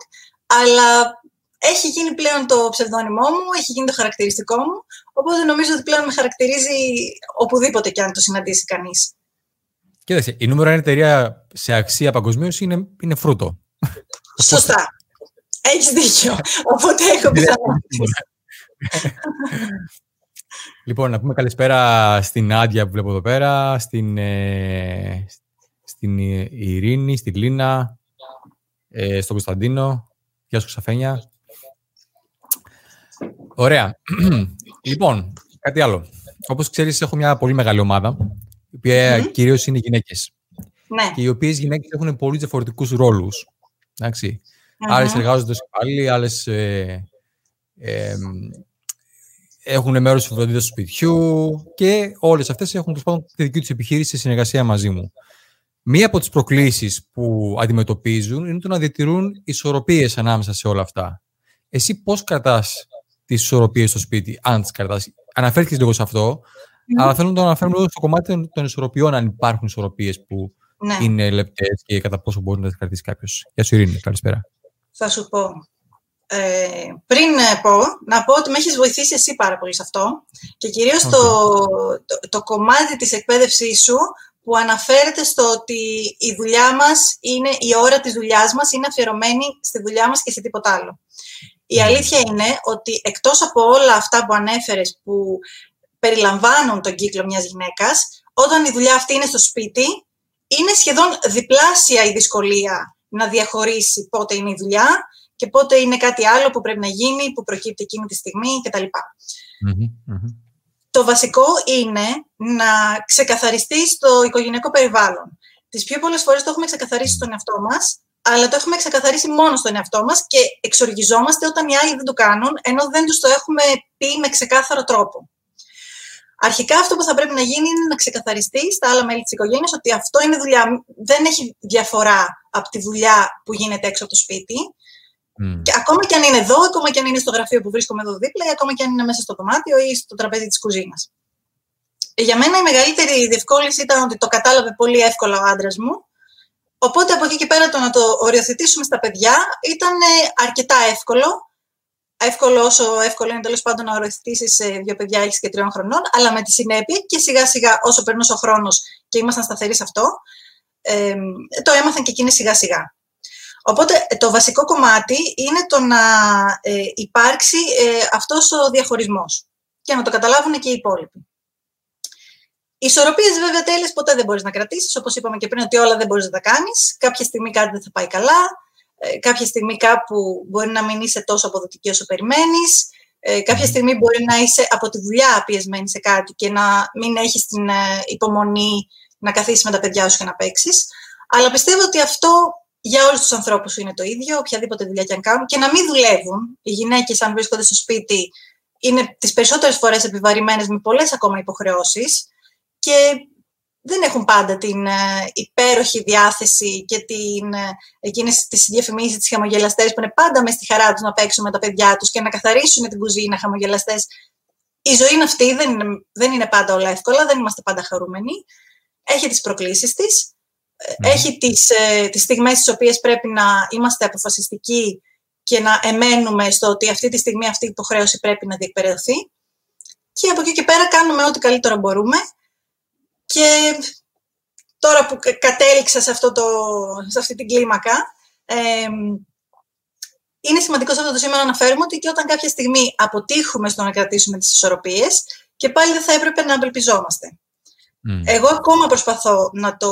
αλλά έχει γίνει πλέον το ψευδόνυμό μου, έχει γίνει το χαρακτηριστικό μου, οπότε νομίζω ότι πλέον με χαρακτηρίζει οπουδήποτε και αν το συναντήσει κανείς. Κοίταξε, η νούμερο ένα εταιρεία σε αξία παγκοσμίως είναι, είναι φρούτο. Σωστά. Έχεις δίκιο. Οπότε έχω πιθανότητα. Λοιπόν, να πούμε καλησπέρα στην Άντια που βλέπω εδώ πέρα, στην, ε, στην Ειρήνη, στην Λίνα, ε, στον Κωνσταντίνο. Γεια σου, Ξαφένια. Ωραία. λοιπόν, κάτι άλλο. Όπως ξέρεις, έχω μια πολύ μεγάλη ομάδα, η οποία mm κυρίως είναι γυναίκες. Ναι. Και οι οποίες γυναίκες έχουν πολύ διαφορετικούς ρόλους. Εντάξει. Mm-hmm. Άλλες εργάζονται σε πάλι, άλλες ε, ε, έχουν μέρος τη φροντίδα του σπιτιού και όλες αυτές έχουν τη δική τους επιχείρηση σε συνεργασία μαζί μου. Μία από τις προκλήσεις που αντιμετωπίζουν είναι το να διατηρούν ισορροπίες ανάμεσα σε όλα αυτά. Εσύ πώς κρατάς τι ισορροπίε στο σπίτι, αν τις κρατάς. Αναφέρθηκες λίγο σε αυτό, αλλά θέλω να το αναφέρουμε λίγο στο κομμάτι των ισορροπιών, αν υπάρχουν ισορροπίες που ναι. είναι λεπτές και κατά πόσο μπορεί να τις κρατήσει κάποιος. Γεια σου, Ειρήνη. Καλησπέρα. Θα σου πω. Ε, πριν πω, να πω ότι με έχεις βοηθήσει εσύ πάρα πολύ σε αυτό και κυρίως το, το, κομμάτι της εκπαίδευσής σου που αναφέρεται στο ότι η δουλειά μας είναι, η ώρα της δουλειάς μας είναι αφιερωμένη στη δουλειά μας και σε τίποτα άλλο. Η ναι. αλήθεια είναι ότι εκτός από όλα αυτά που ανέφερες που περιλαμβάνουν τον κύκλο μιας γυναίκας, όταν η δουλειά αυτή είναι στο σπίτι, είναι σχεδόν διπλάσια η δυσκολία να διαχωρίσει πότε είναι η δουλειά και πότε είναι κάτι άλλο που πρέπει να γίνει, που προκύπτει εκείνη τη στιγμή κτλ. Το βασικό είναι να ξεκαθαριστεί στο οικογενειακό περιβάλλον. Τις πιο πολλές φορές το έχουμε ξεκαθαρίσει στον εαυτό μας, αλλά το έχουμε ξεκαθαρίσει μόνο στον εαυτό μας και εξοργιζόμαστε όταν οι άλλοι δεν το κάνουν, ενώ δεν τους το έχουμε πει με ξεκάθαρο τρόπο. Αρχικά αυτό που θα πρέπει να γίνει είναι να ξεκαθαριστεί στα άλλα μέλη της οικογένειας ότι αυτό είναι δουλειά. Δεν έχει διαφορά από τη δουλειά που γίνεται έξω από το σπίτι. Mm. Και ακόμα και αν είναι εδώ, ακόμα και αν είναι στο γραφείο που βρίσκομαι εδώ δίπλα, ή ακόμα και αν είναι μέσα στο δωμάτιο ή στο τραπέζι της κουζίνας. Για μένα η μεγαλύτερη διευκόλυνση ήταν ότι το κατάλαβε πολύ εύκολα ο άντρας μου. Οπότε από εκεί και πέρα το να το οριοθετήσουμε στα παιδιά ήταν αρκετά εύκολο. Εύκολο όσο εύκολο είναι τέλος πάντων να οριοθετήσεις δύο παιδιά έχεις και τριών χρονών, αλλά με τη συνέπεια και σιγά σιγά όσο περνούσε ο χρόνος και ήμασταν σταθεροί σε αυτό, ε, το έμαθαν και εκείνοι σιγά σιγά. Οπότε το βασικό κομμάτι είναι το να ε, υπάρξει ε, αυτός ο διαχωρισμός και να το καταλάβουν και οι υπόλοιποι. Οι ισορροπίες βέβαια τέλειες ποτέ δεν μπορείς να κρατήσεις, όπως είπαμε και πριν ότι όλα δεν μπορείς να τα κάνεις. Κάποια στιγμή κάτι δεν θα πάει καλά, Ε, κάποια στιγμή κάπου μπορεί να μην είσαι τόσο αποδοτική όσο περιμένεις. Ε, κάποια στιγμή μπορεί να είσαι από τη δουλειά πιεσμένη σε κάτι και να μην έχεις την ε, υπομονή να καθίσεις με τα παιδιά σου και να παίξεις. Αλλά πιστεύω ότι αυτό για όλους τους ανθρώπους είναι το ίδιο, οποιαδήποτε δουλειά και αν κάνουν, και να μην δουλεύουν. Οι γυναίκες, αν βρίσκονται στο σπίτι, είναι τις περισσότερες φορές επιβαρημένες με πολλές ακόμα υποχρεώσεις και δεν έχουν πάντα την ε, υπέροχη διάθεση και την, ε, εκείνες τις διαφημίσεις, τις χαμογελαστές που είναι πάντα μες στη χαρά τους να παίξουν με τα παιδιά τους και να καθαρίσουν την κουζίνα χαμογελαστές. Η ζωή είναι αυτή, δεν είναι, δεν είναι πάντα όλα εύκολα, δεν είμαστε πάντα χαρούμενοι. Έχει τις προκλήσεις της, ε, έχει τις, τις στιγμές στις οποίες πρέπει να είμαστε αποφασιστικοί και να εμένουμε στο ότι αυτή τη στιγμή αυτή η υποχρέωση πρέπει να διεκπαιρεωθεί. Και από εκεί και πέρα κάνουμε ό,τι καλύτερο μπορούμε και τώρα που κατέληξα σε, αυτό το, σε αυτή την κλίμακα, είναι σημαντικό σε αυτό το σήμερα να αναφέρουμε ότι και όταν κάποια στιγμή αποτύχουμε στο να κρατήσουμε τις ισορροπίες και πάλι δεν θα έπρεπε να απελπιζόμαστε. Εγώ ακόμα προσπαθώ να το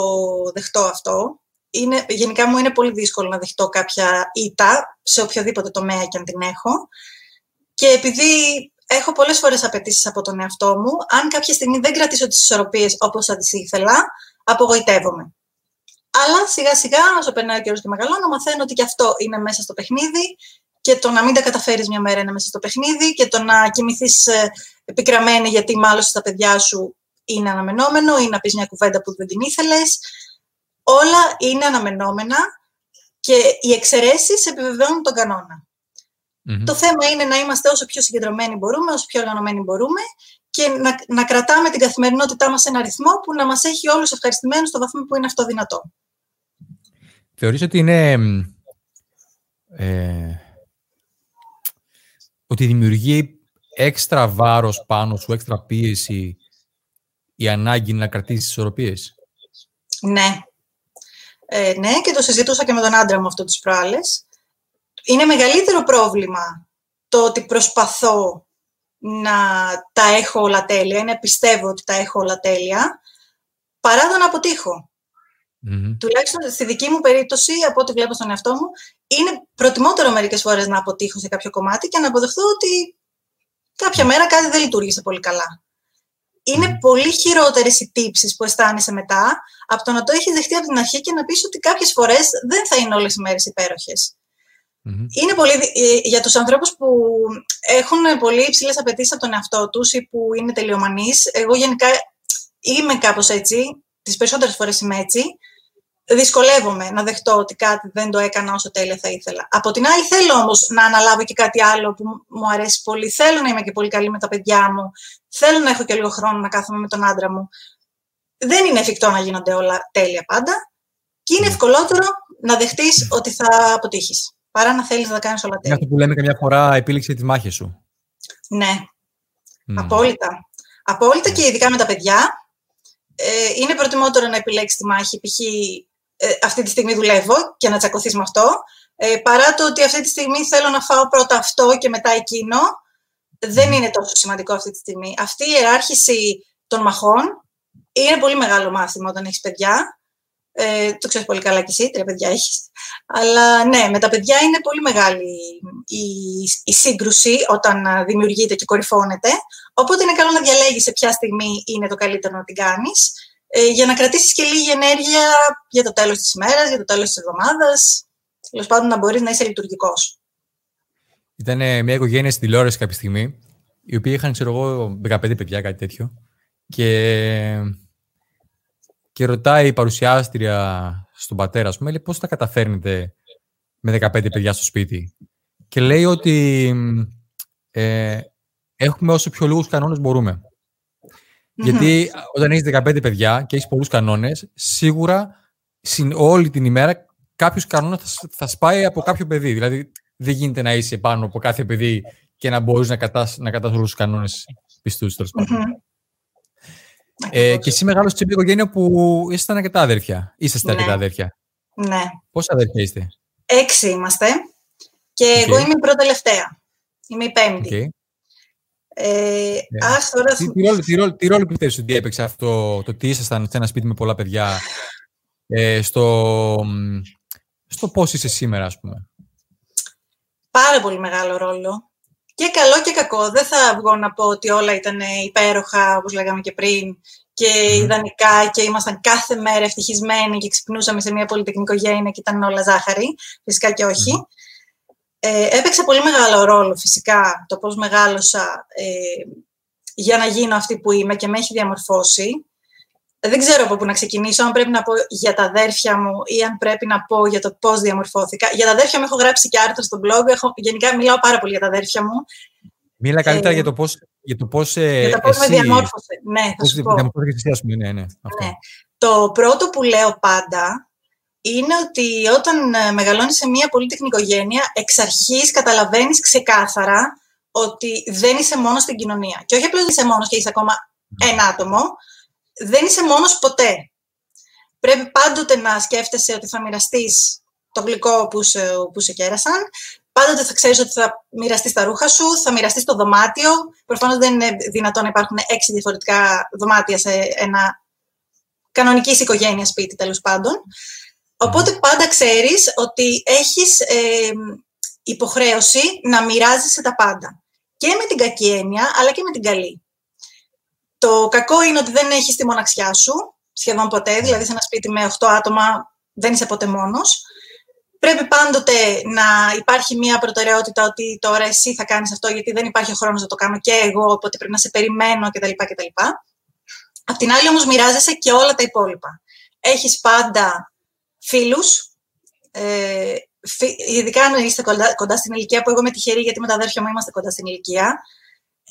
δεχτώ αυτό. Είναι, γενικά μου είναι πολύ δύσκολο να δεχτώ κάποια ήττα σε οποιοδήποτε τομέα και αν την έχω. Και επειδή έχω πολλές φορές απαιτήσεις από τον εαυτό μου. Αν κάποια στιγμή δεν κρατήσω τις ισορροπίες όπως θα τις ήθελα, απογοητεύομαι. Αλλά σιγά σιγά, όσο περνάει ο καιρός και μεγαλώνω, μαθαίνω ότι και αυτό είναι μέσα στο παιχνίδι και το να μην τα καταφέρεις μια μέρα είναι μέσα στο παιχνίδι και το να κοιμηθείς ε, επικραμμένη γιατί μάλλον στα παιδιά σου είναι αναμενόμενο ή να πεις μια κουβέντα που δεν την ήθελες. Όλα είναι αναμενόμενα και οι εξαιρέσεις επιβεβαιώνουν τον κανόνα. Το θέμα είναι να είμαστε όσο πιο συγκεντρωμένοι μπορούμε, όσο πιο οργανωμένοι μπορούμε και να, να κρατάμε την καθημερινότητά μας σε ένα ρυθμό που να μας έχει όλους ευχαριστημένους στο βαθμό που είναι αυτό δυνατό. Θεωρείς ότι είναι... Ε, ότι δημιουργεί έξτρα βάρος πάνω σου, έξτρα πίεση η ανάγκη να κρατήσεις ισορροπίες; Ναι. Ε, ναι, και το συζητούσα και με τον άντρα μου αυτό τις προάλλες είναι μεγαλύτερο πρόβλημα το ότι προσπαθώ να τα έχω όλα τέλεια, να πιστεύω ότι τα έχω όλα τέλεια, παρά το να αποτυχω Τουλάχιστον στη δική μου περίπτωση, από ό,τι βλέπω στον εαυτό μου, είναι προτιμότερο μερικές φορές να αποτύχω σε κάποιο κομμάτι και να αποδεχθώ ότι κάποια μέρα κάτι δεν λειτουργήσε πολύ καλά. Είναι πολύ χειρότερες οι τύψεις που αισθάνεσαι μετά από το να το έχεις δεχτεί από την αρχή και να πεις ότι κάποιες φορές δεν θα είναι όλες οι μέρες υπέροχες. Είναι πολύ, ε, για τους ανθρώπους που έχουν πολύ υψηλές απαιτήσεις από τον εαυτό τους ή που είναι τελειομανείς, εγώ γενικά είμαι κάπως έτσι, τις περισσότερες φορές είμαι έτσι, δυσκολεύομαι να δεχτώ ότι κάτι δεν το έκανα όσο τέλεια θα ήθελα. Από την άλλη θέλω όμως να αναλάβω και κάτι άλλο που μου αρέσει πολύ. Θέλω να είμαι και πολύ καλή με τα παιδιά μου. Θέλω να έχω και λίγο χρόνο να κάθομαι με τον άντρα μου. Δεν είναι εφικτό να γίνονται όλα τέλεια πάντα. Και είναι ευκολότερο να δεχτείς ότι θα αποτύχεις παρά να θέλεις να κάνεις όλα τέλεια. Είναι αυτό που λέμε καμιά φορά επίληξε τη μάχη σου. Ναι, mm. απόλυτα. Απόλυτα και ειδικά με τα παιδιά. Ε, είναι προτιμότερο να επιλέξεις τη μάχη, π.χ. Ε, αυτή τη στιγμή δουλεύω και να τσακωθείς με αυτό, ε, παρά το ότι αυτή τη στιγμή θέλω να φάω πρώτα αυτό και μετά εκείνο. Δεν είναι τόσο σημαντικό αυτή τη στιγμή. Αυτή η ιεράρχηση των μαχών είναι πολύ μεγάλο μάθημα όταν έχεις παιδιά ε, το ξέρεις πολύ καλά κι εσύ, τρία παιδιά έχεις. Αλλά ναι, με τα παιδιά είναι πολύ μεγάλη η, η σύγκρουση όταν δημιουργείται και κορυφώνεται. Οπότε είναι καλό να διαλέγεις σε ποια στιγμή είναι το καλύτερο να την κάνεις, ε, για να κρατήσεις και λίγη ενέργεια για το τέλος της ημέρας, για το τέλος της εβδομάδας. Τέλος πάντων, να μπορείς να είσαι λειτουργικός. Ήταν μια οικογένεια στην τηλεόραση κάποια στιγμή, οι οποίοι είχαν, ξέρω εγώ, 15 παιδιά, κάτι τέτοιο. Και και ρωτάει η παρουσιάστρια στον πατέρα, σου, λέει πώς τα καταφέρνετε με 15 παιδιά στο σπίτι. Και λέει ότι ε, έχουμε όσο πιο λίγους κανόνες μπορούμε. Γιατί όταν έχεις 15 παιδιά και έχεις πολλούς κανόνες, σίγουρα όλη την ημέρα κάποιος κανόνας θα, θα σπάει από κάποιο παιδί. Δηλαδή δεν γίνεται να είσαι πάνω από κάθε παιδί και να μπορείς να κατάς, να κατάς όλους τους κανόνες πιστούς. Ε, και εσύ μεγάλο στην οικογένεια που ήσασταν αρκετά αδέρφια. Είσαστε ναι. αρκετά αδέρφια. Ναι. Πόσα αδέρφια είστε; Έξι είμαστε. Και εγώ είμαι η πρώτη τελευταία. Είμαι η πέμπτη. Okay. Ε, yeah. Ναι. ας, τώρα... τι, τι, ρόλο, τι, ρόλο, τι ρόλο πιστεύεις ότι έπαιξε αυτό το ότι ήσασταν σε ένα σπίτι με πολλά παιδιά; Ε, στο, στο πώς είσαι σήμερα, ας πούμε; Πάρα πολύ μεγάλο ρόλο. Και καλό και κακό. Δεν θα βγω να πω ότι όλα ήταν υπέροχα, όπως λέγαμε και πριν, και mm. ιδανικά και ήμασταν κάθε μέρα ευτυχισμένοι και ξυπνούσαμε σε μια πολυτεχνική οικογένεια και ήταν όλα ζάχαρη. Φυσικά και όχι. Ε, έπαιξε πολύ μεγάλο ρόλο φυσικά το πώς μεγάλωσα ε, για να γίνω αυτή που είμαι και με έχει διαμορφώσει. Δεν ξέρω από πού να ξεκινήσω, αν πρέπει να πω για τα αδέρφια μου ή αν πρέπει να πω για το πώς διαμορφώθηκα. Για τα αδέρφια μου έχω γράψει και άρθρο στο blog, έχω, γενικά μιλάω πάρα πολύ για τα αδέρφια μου. Μίλα καλύτερα ε, για το πώς, για το πώς, ε, για το πώς εσύ, με διαμόρφωσε. Ναι, θα σου πω. Εσύ, ναι, ναι, αυτό. ναι. Το πρώτο που λέω πάντα είναι ότι όταν ε, μεγαλώνεις σε μια πολύτεχνη οικογένεια, εξ αρχής καταλαβαίνεις ξεκάθαρα ότι δεν είσαι μόνος στην κοινωνία. Και όχι απλώς είσαι μόνος και είσαι ακόμα ένα άτομο, δεν είσαι μόνος ποτέ. Πρέπει πάντοτε να σκέφτεσαι ότι θα μοιραστείς το γλυκό που σε, που σε κέρασαν, πάντοτε θα ξέρεις ότι θα μοιραστείς τα ρούχα σου, θα μοιραστείς το δωμάτιο. Προφανώς δεν είναι δυνατόν να υπάρχουν έξι διαφορετικά δωμάτια σε ένα κανονικής οικογένειας σπίτι, τέλος πάντων. Οπότε πάντα ξέρεις ότι έχεις ε, υποχρέωση να μοιράζεσαι τα πάντα. Και με την κακή έννοια, αλλά και με την καλή. Το κακό είναι ότι δεν έχεις τη μοναξιά σου, σχεδόν ποτέ, δηλαδή σε ένα σπίτι με 8 άτομα δεν είσαι ποτέ μόνος. Πρέπει πάντοτε να υπάρχει μια προτεραιότητα ότι τώρα εσύ θα κάνεις αυτό γιατί δεν υπάρχει ο χρόνος να το κάνω και εγώ, οπότε πρέπει να σε περιμένω κτλ. κτλ. Απ' την άλλη όμως μοιράζεσαι και όλα τα υπόλοιπα. Έχεις πάντα φίλους, ε, ειδικά αν είστε κοντά, κοντά, στην ηλικία που εγώ είμαι τυχερή γιατί με τα αδέρφια μου είμαστε κοντά στην ηλικία,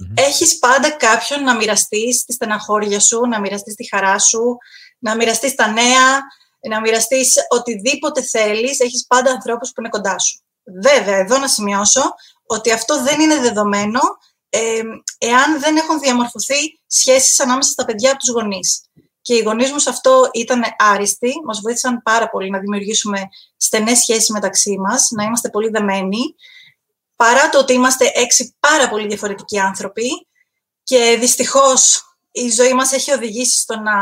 mm έχεις πάντα κάποιον να μοιραστείς τη στεναχώρια σου, να μοιραστείς τη χαρά σου, να μοιραστείς τα νέα, να μοιραστείς οτιδήποτε θέλεις, έχεις πάντα ανθρώπους που είναι κοντά σου. Βέβαια, εδώ να σημειώσω ότι αυτό δεν είναι δεδομένο ε, εάν δεν έχουν διαμορφωθεί σχέσεις ανάμεσα στα παιδιά από τους γονείς. Και οι γονείς μου σε αυτό ήταν άριστοι, μας βοήθησαν πάρα πολύ να δημιουργήσουμε στενές σχέσεις μεταξύ μας, να είμαστε πολύ δεμένοι, παρά το ότι είμαστε έξι πάρα πολύ διαφορετικοί άνθρωποι και δυστυχώς η ζωή μας έχει οδηγήσει στο να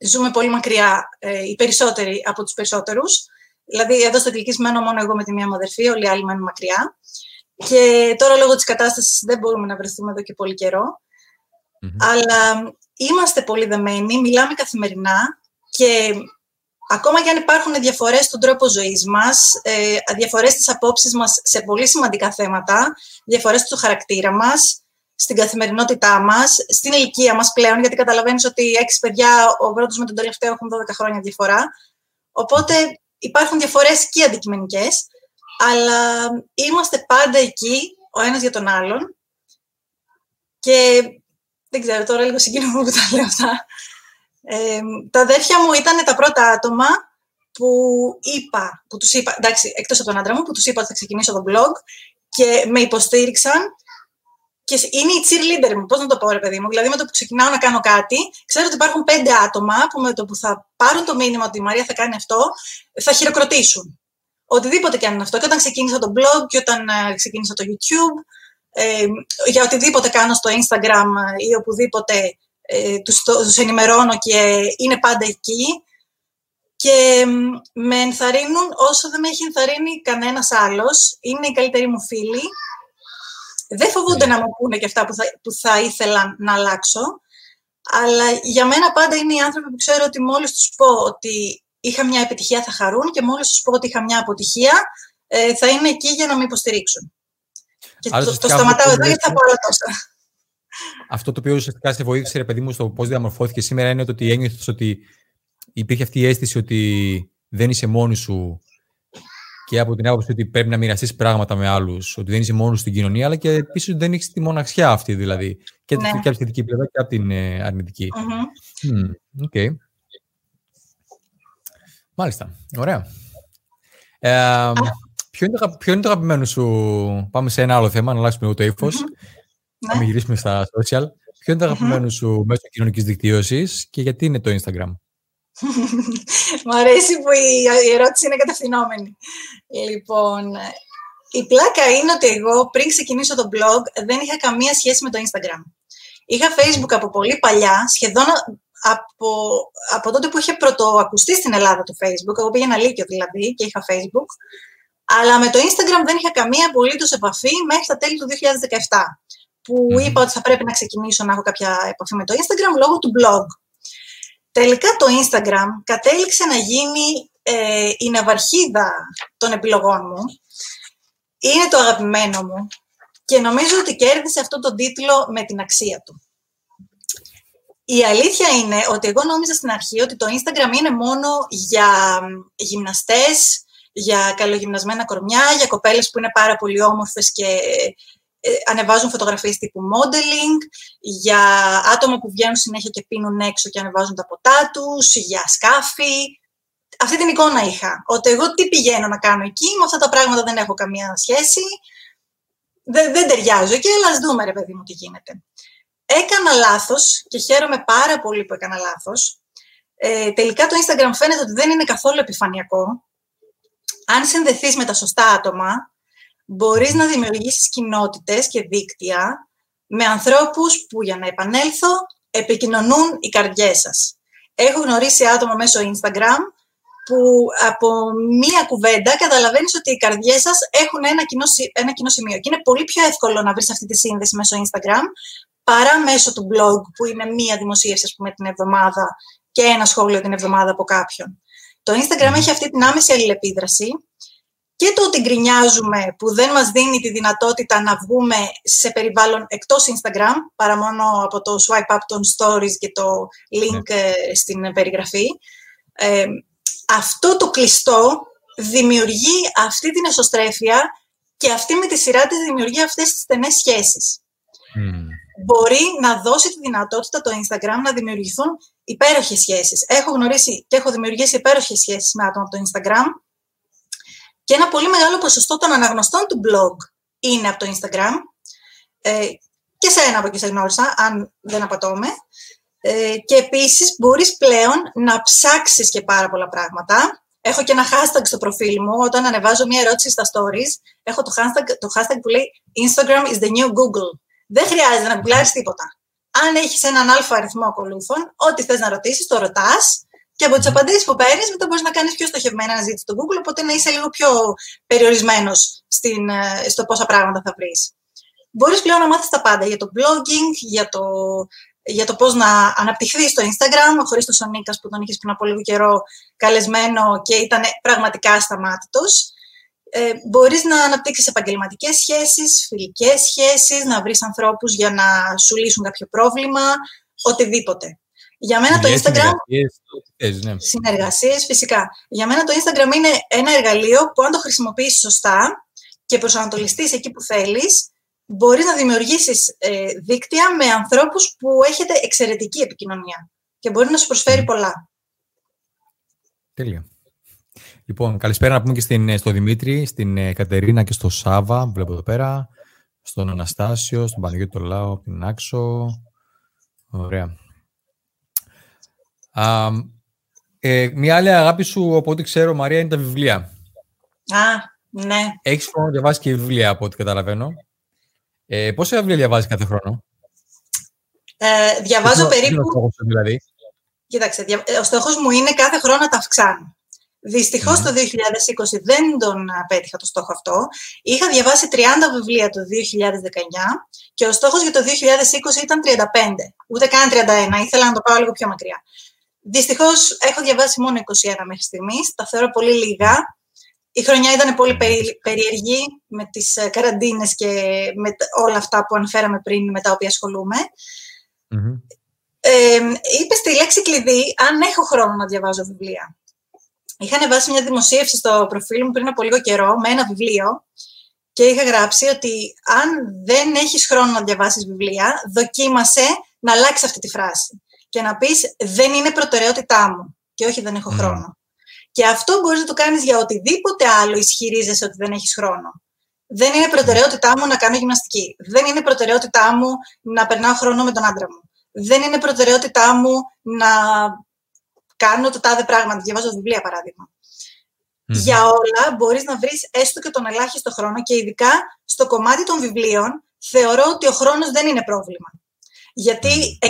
ζούμε πολύ μακριά ε, οι περισσότεροι από τους περισσότερους. Δηλαδή, εδώ στο Τυλικής μένω μόνο εγώ με τη μία μου αδερφή, όλοι οι άλλοι μένουν μακριά. Και τώρα, λόγω της κατάστασης, δεν μπορούμε να βρεθούμε εδώ και πολύ Αλλά είμαστε πολύ δεμένοι, μιλάμε καθημερινά και ακόμα και αν υπάρχουν διαφορές στον τρόπο ζωής μας, ε, διαφορές στις απόψεις μας σε πολύ σημαντικά θέματα, διαφορές στο χαρακτήρα μας, στην καθημερινότητά μας, στην ηλικία μας πλέον, γιατί καταλαβαίνεις ότι έξι παιδιά, ο πρώτος με τον τελευταίο έχουν 12 χρόνια διαφορά. Οπότε υπάρχουν διαφορές και αντικειμενικές, αλλά είμαστε πάντα εκεί, ο ένας για τον άλλον. Και δεν ξέρω, τώρα λίγο συγκίνημα που τα λέω αυτά. Ε, τα αδέρφια μου ήταν τα πρώτα άτομα που είπα, που τους είπα, εντάξει, εκτός από τον άντρα μου, που τους είπα ότι θα ξεκινήσω το blog και με υποστήριξαν και είναι η cheerleader μου, πώς να το πω ρε παιδί μου, δηλαδή με το που ξεκινάω να κάνω κάτι, ξέρω ότι υπάρχουν πέντε άτομα που με το που θα πάρουν το μήνυμα ότι η Μαρία θα κάνει αυτό, θα χειροκροτήσουν. Οτιδήποτε και αν είναι αυτό. Και όταν ξεκίνησα το blog και όταν ε, ξεκίνησα το YouTube, ε, για οτιδήποτε κάνω στο Instagram ή οπουδήποτε ε, τους, τους ενημερώνω και είναι πάντα εκεί και με ενθαρρύνουν όσο δεν με έχει ενθαρρύνει κανένας άλλος. Είναι οι καλύτεροι μου φίλοι. Δεν φοβούνται ναι. να μου πούνε και αυτά που θα, που θα ήθελα να αλλάξω. Αλλά για μένα πάντα είναι οι άνθρωποι που ξέρω ότι μόλις τους πω ότι είχα μια επιτυχία θα χαρούν και μόλις τους πω ότι είχα μια αποτυχία ε, θα είναι εκεί για να με υποστηρίξουν. Και το, το σταματάω εδώ γιατί θα πω όλα τόσα. Αυτό το οποίο ουσιαστικά σε βοήθησε, ρε παιδί μου, στο πώς διαμορφώθηκε σήμερα είναι ότι ένιωθες ότι υπήρχε αυτή η αίσθηση ότι δεν είσαι μόνη σου και από την άποψη ότι πρέπει να μοιραστείς πράγματα με άλλους, ότι δεν είσαι μόνος στην κοινωνία, αλλά και επίσης ότι δεν έχεις τη μοναξιά αυτή δηλαδή. Και, ναι. και από τη θετική πλευρά και από την ε, αρνητική. Mm-hmm. okay. Μάλιστα. Ωραία. Ε, Ποιο είναι, το, ποιο είναι το αγαπημένο σου, πάμε σε ένα άλλο θέμα, να αλλάξουμε λίγο το ύφος. Mm-hmm. Να μην γυρίσουμε στα social. Ποιο είναι το αγαπημένο σου μέσο κοινωνικής δικτύωσης και γιατί είναι το Instagram; Μ' αρέσει που η ερώτηση είναι κατευθυνόμενη. Λοιπόν, η πλάκα είναι ότι εγώ πριν ξεκινήσω το blog δεν είχα καμία σχέση με το Instagram. Είχα Facebook από πολύ παλιά, σχεδόν από, από τότε που είχε πρωτοακουστεί στην Ελλάδα το Facebook. Εγώ πήγαινα Λύκειο δηλαδή και είχα Facebook. Αλλά με το Instagram δεν είχα καμία απολύτως επαφή μέχρι τα τέλη του 2017. Που mm. είπα ότι θα πρέπει να ξεκινήσω να έχω κάποια επαφή με το Instagram λόγω του blog. Τελικά το Instagram κατέληξε να γίνει ε, η ναυαρχίδα των επιλογών μου. Είναι το αγαπημένο μου και νομίζω ότι κέρδισε αυτό τον τίτλο με την αξία του. Η αλήθεια είναι ότι εγώ νόμιζα στην αρχή ότι το Instagram είναι μόνο για γυμναστές, για καλογυμνασμένα κορμιά, για κοπέλες που είναι πάρα πολύ όμορφες και ε, ανεβάζουν φωτογραφίες τύπου modeling, για άτομα που βγαίνουν συνέχεια και πίνουν έξω και ανεβάζουν τα ποτά τους, για σκάφη. Αυτή την εικόνα είχα. Ότι εγώ τι πηγαίνω να κάνω εκεί, με αυτά τα πράγματα δεν έχω καμία σχέση, δεν, δεν ταιριάζω εκεί, αλλά ας δούμε ρε παιδί μου τι γίνεται. Έκανα λάθος και χαίρομαι πάρα πολύ που έκανα λάθος. Ε, τελικά το Instagram φαίνεται ότι δεν είναι καθόλου επιφανειακό. Αν συνδεθείς με τα σωστά άτομα, μπορείς να δημιουργήσεις κοινότητες και δίκτυα με ανθρώπους που, για να επανέλθω, επικοινωνούν οι καρδιές σας. Έχω γνωρίσει άτομα μέσω Instagram που από μία κουβέντα καταλαβαίνεις ότι οι καρδιές σας έχουν ένα κοινό, ένα κοινό σημείο. Και είναι πολύ πιο εύκολο να βρεις αυτή τη σύνδεση μέσω Instagram παρά μέσω του blog που είναι μία δημοσίευση ας πούμε, την εβδομάδα και ένα σχόλιο την εβδομάδα από κάποιον. Το Instagram έχει αυτή την άμεση αλληλεπίδραση και το ότι γκρινιάζουμε που δεν μας δίνει τη δυνατότητα να βγούμε σε περιβάλλον εκτός Instagram, παρά μόνο από το swipe up των stories και το link ναι. ε, στην περιγραφή. Ε, αυτό το κλειστό δημιουργεί αυτή την εσωστρέφεια και αυτή με τη σειρά της δημιουργεί αυτές τις στενές σχέσεις. Μπορεί να δώσει τη δυνατότητα το Instagram να δημιουργηθούν υπέροχες σχέσεις. Έχω γνωρίσει και έχω δημιουργήσει υπέροχες σχέσεις με άτομα από το Instagram και ένα πολύ μεγάλο ποσοστό των αναγνωστών του blog είναι από το Instagram. Ε, και σε ένα από εκεί σε γνώρισα, αν δεν απατώμε. Ε, και επίσης μπορείς πλέον να ψάξεις και πάρα πολλά πράγματα. Έχω και ένα hashtag στο προφίλ μου. Όταν ανεβάζω μια ερώτηση στα stories, έχω το hashtag, το hashtag που λέει Instagram is the new Google. Δεν χρειάζεται να γκουγκλάρεις τίποτα. Αν έχεις έναν αλφα αριθμό ακολούθων, ό,τι θες να ρωτήσεις, το ρωτάς και από τις απαντήσεις που παίρνεις, μετά μπορείς να κάνεις πιο στοχευμένα αναζήτηση στο Google, οπότε να είσαι λίγο πιο περιορισμένος ε, στο πόσα πράγματα θα βρεις. Μπορείς πλέον να μάθεις τα πάντα για το blogging, για το για το πώς να αναπτυχθείς στο Instagram, χωρίς τον Σονίκας που τον είχες πριν από λίγο καιρό καλεσμένο και ήταν πραγματικά ασταμάτητος. Ε, μπορείς να αναπτύξεις επαγγελματικές σχέσεις, φιλικές σχέσεις, να βρεις ανθρώπους για να σου λύσουν κάποιο πρόβλημα, οτιδήποτε. Για μένα το Instagram... Συνεργασίες, ναι. φυσικά. Για μένα το Instagram είναι ένα εργαλείο που αν το χρησιμοποιήσεις σωστά και προσανατολιστείς εκεί που θέλεις, μπορείς να δημιουργήσεις ε, δίκτυα με ανθρώπους που έχετε εξαιρετική επικοινωνία και μπορεί να σου προσφέρει πολλά. Τέλεια. Λοιπόν, καλησπέρα να πούμε και στην, ε, στο Δημήτρη, στην ε, Κατερίνα και στο Σάβα, βλέπω εδώ πέρα, στον Αναστάσιο, στον Παναγιώτη το Λάο, την Άξο. Ωραία. Α, ε, μια άλλη αγάπη σου, από ό,τι ξέρω, Μαρία, είναι τα βιβλία. Α, ναι. Έχεις χρόνο να διαβάσεις και βιβλία, από ό,τι καταλαβαίνω. Ε, πόσα βιβλία διαβάζεις κάθε χρόνο; Ε, διαβάζω περίπου... Είναι ο στόχος δηλαδή; Κοίταξε, ο στόχος μου είναι κάθε χρόνο να τα αυξάνω. Δυστυχώς mm. το 2020 δεν τον πέτυχα το στόχο αυτό. Είχα διαβάσει 30 βιβλία το 2019 και ο στόχος για το 2020 ήταν 35. Ούτε καν 31. Ήθελα να το πάω λίγο πιο μακριά. Δυστυχώς έχω διαβάσει μόνο 21 μέχρι στιγμής. Τα θεωρώ πολύ λίγα. Η χρονιά ήταν πολύ περίεργη με τις ε, καραντίνες και με όλα αυτά που αναφέραμε πριν με τα οποία ασχολούμαι. Mm-hmm. Ε, είπες στη λέξη κλειδί αν έχω χρόνο να διαβάζω βιβλία. Είχα ανεβάσει μια δημοσίευση στο προφίλ μου πριν από λίγο καιρό με ένα βιβλίο και είχα γράψει ότι αν δεν έχεις χρόνο να διαβάσεις βιβλία, δοκίμασε να αλλάξεις αυτή τη φράση και να πεις δεν είναι προτεραιότητά μου και όχι δεν έχω χρόνο. Και αυτό μπορείς να το κάνεις για οτιδήποτε άλλο ισχυρίζεσαι ότι δεν έχεις χρόνο. Δεν είναι προτεραιότητά μου να κάνω γυμναστική. Δεν είναι προτεραιότητά μου να περνάω χρόνο με τον άντρα μου. Δεν είναι προτεραιότητά μου να κάνω το τάδε πράγμα, να διαβάζω βιβλία παράδειγμα. Για όλα μπορείς να βρεις έστω και τον ελάχιστο χρόνο και ειδικά στο κομμάτι των βιβλίων θεωρώ ότι ο χρόνος δεν είναι πρόβλημα. Γιατί 100%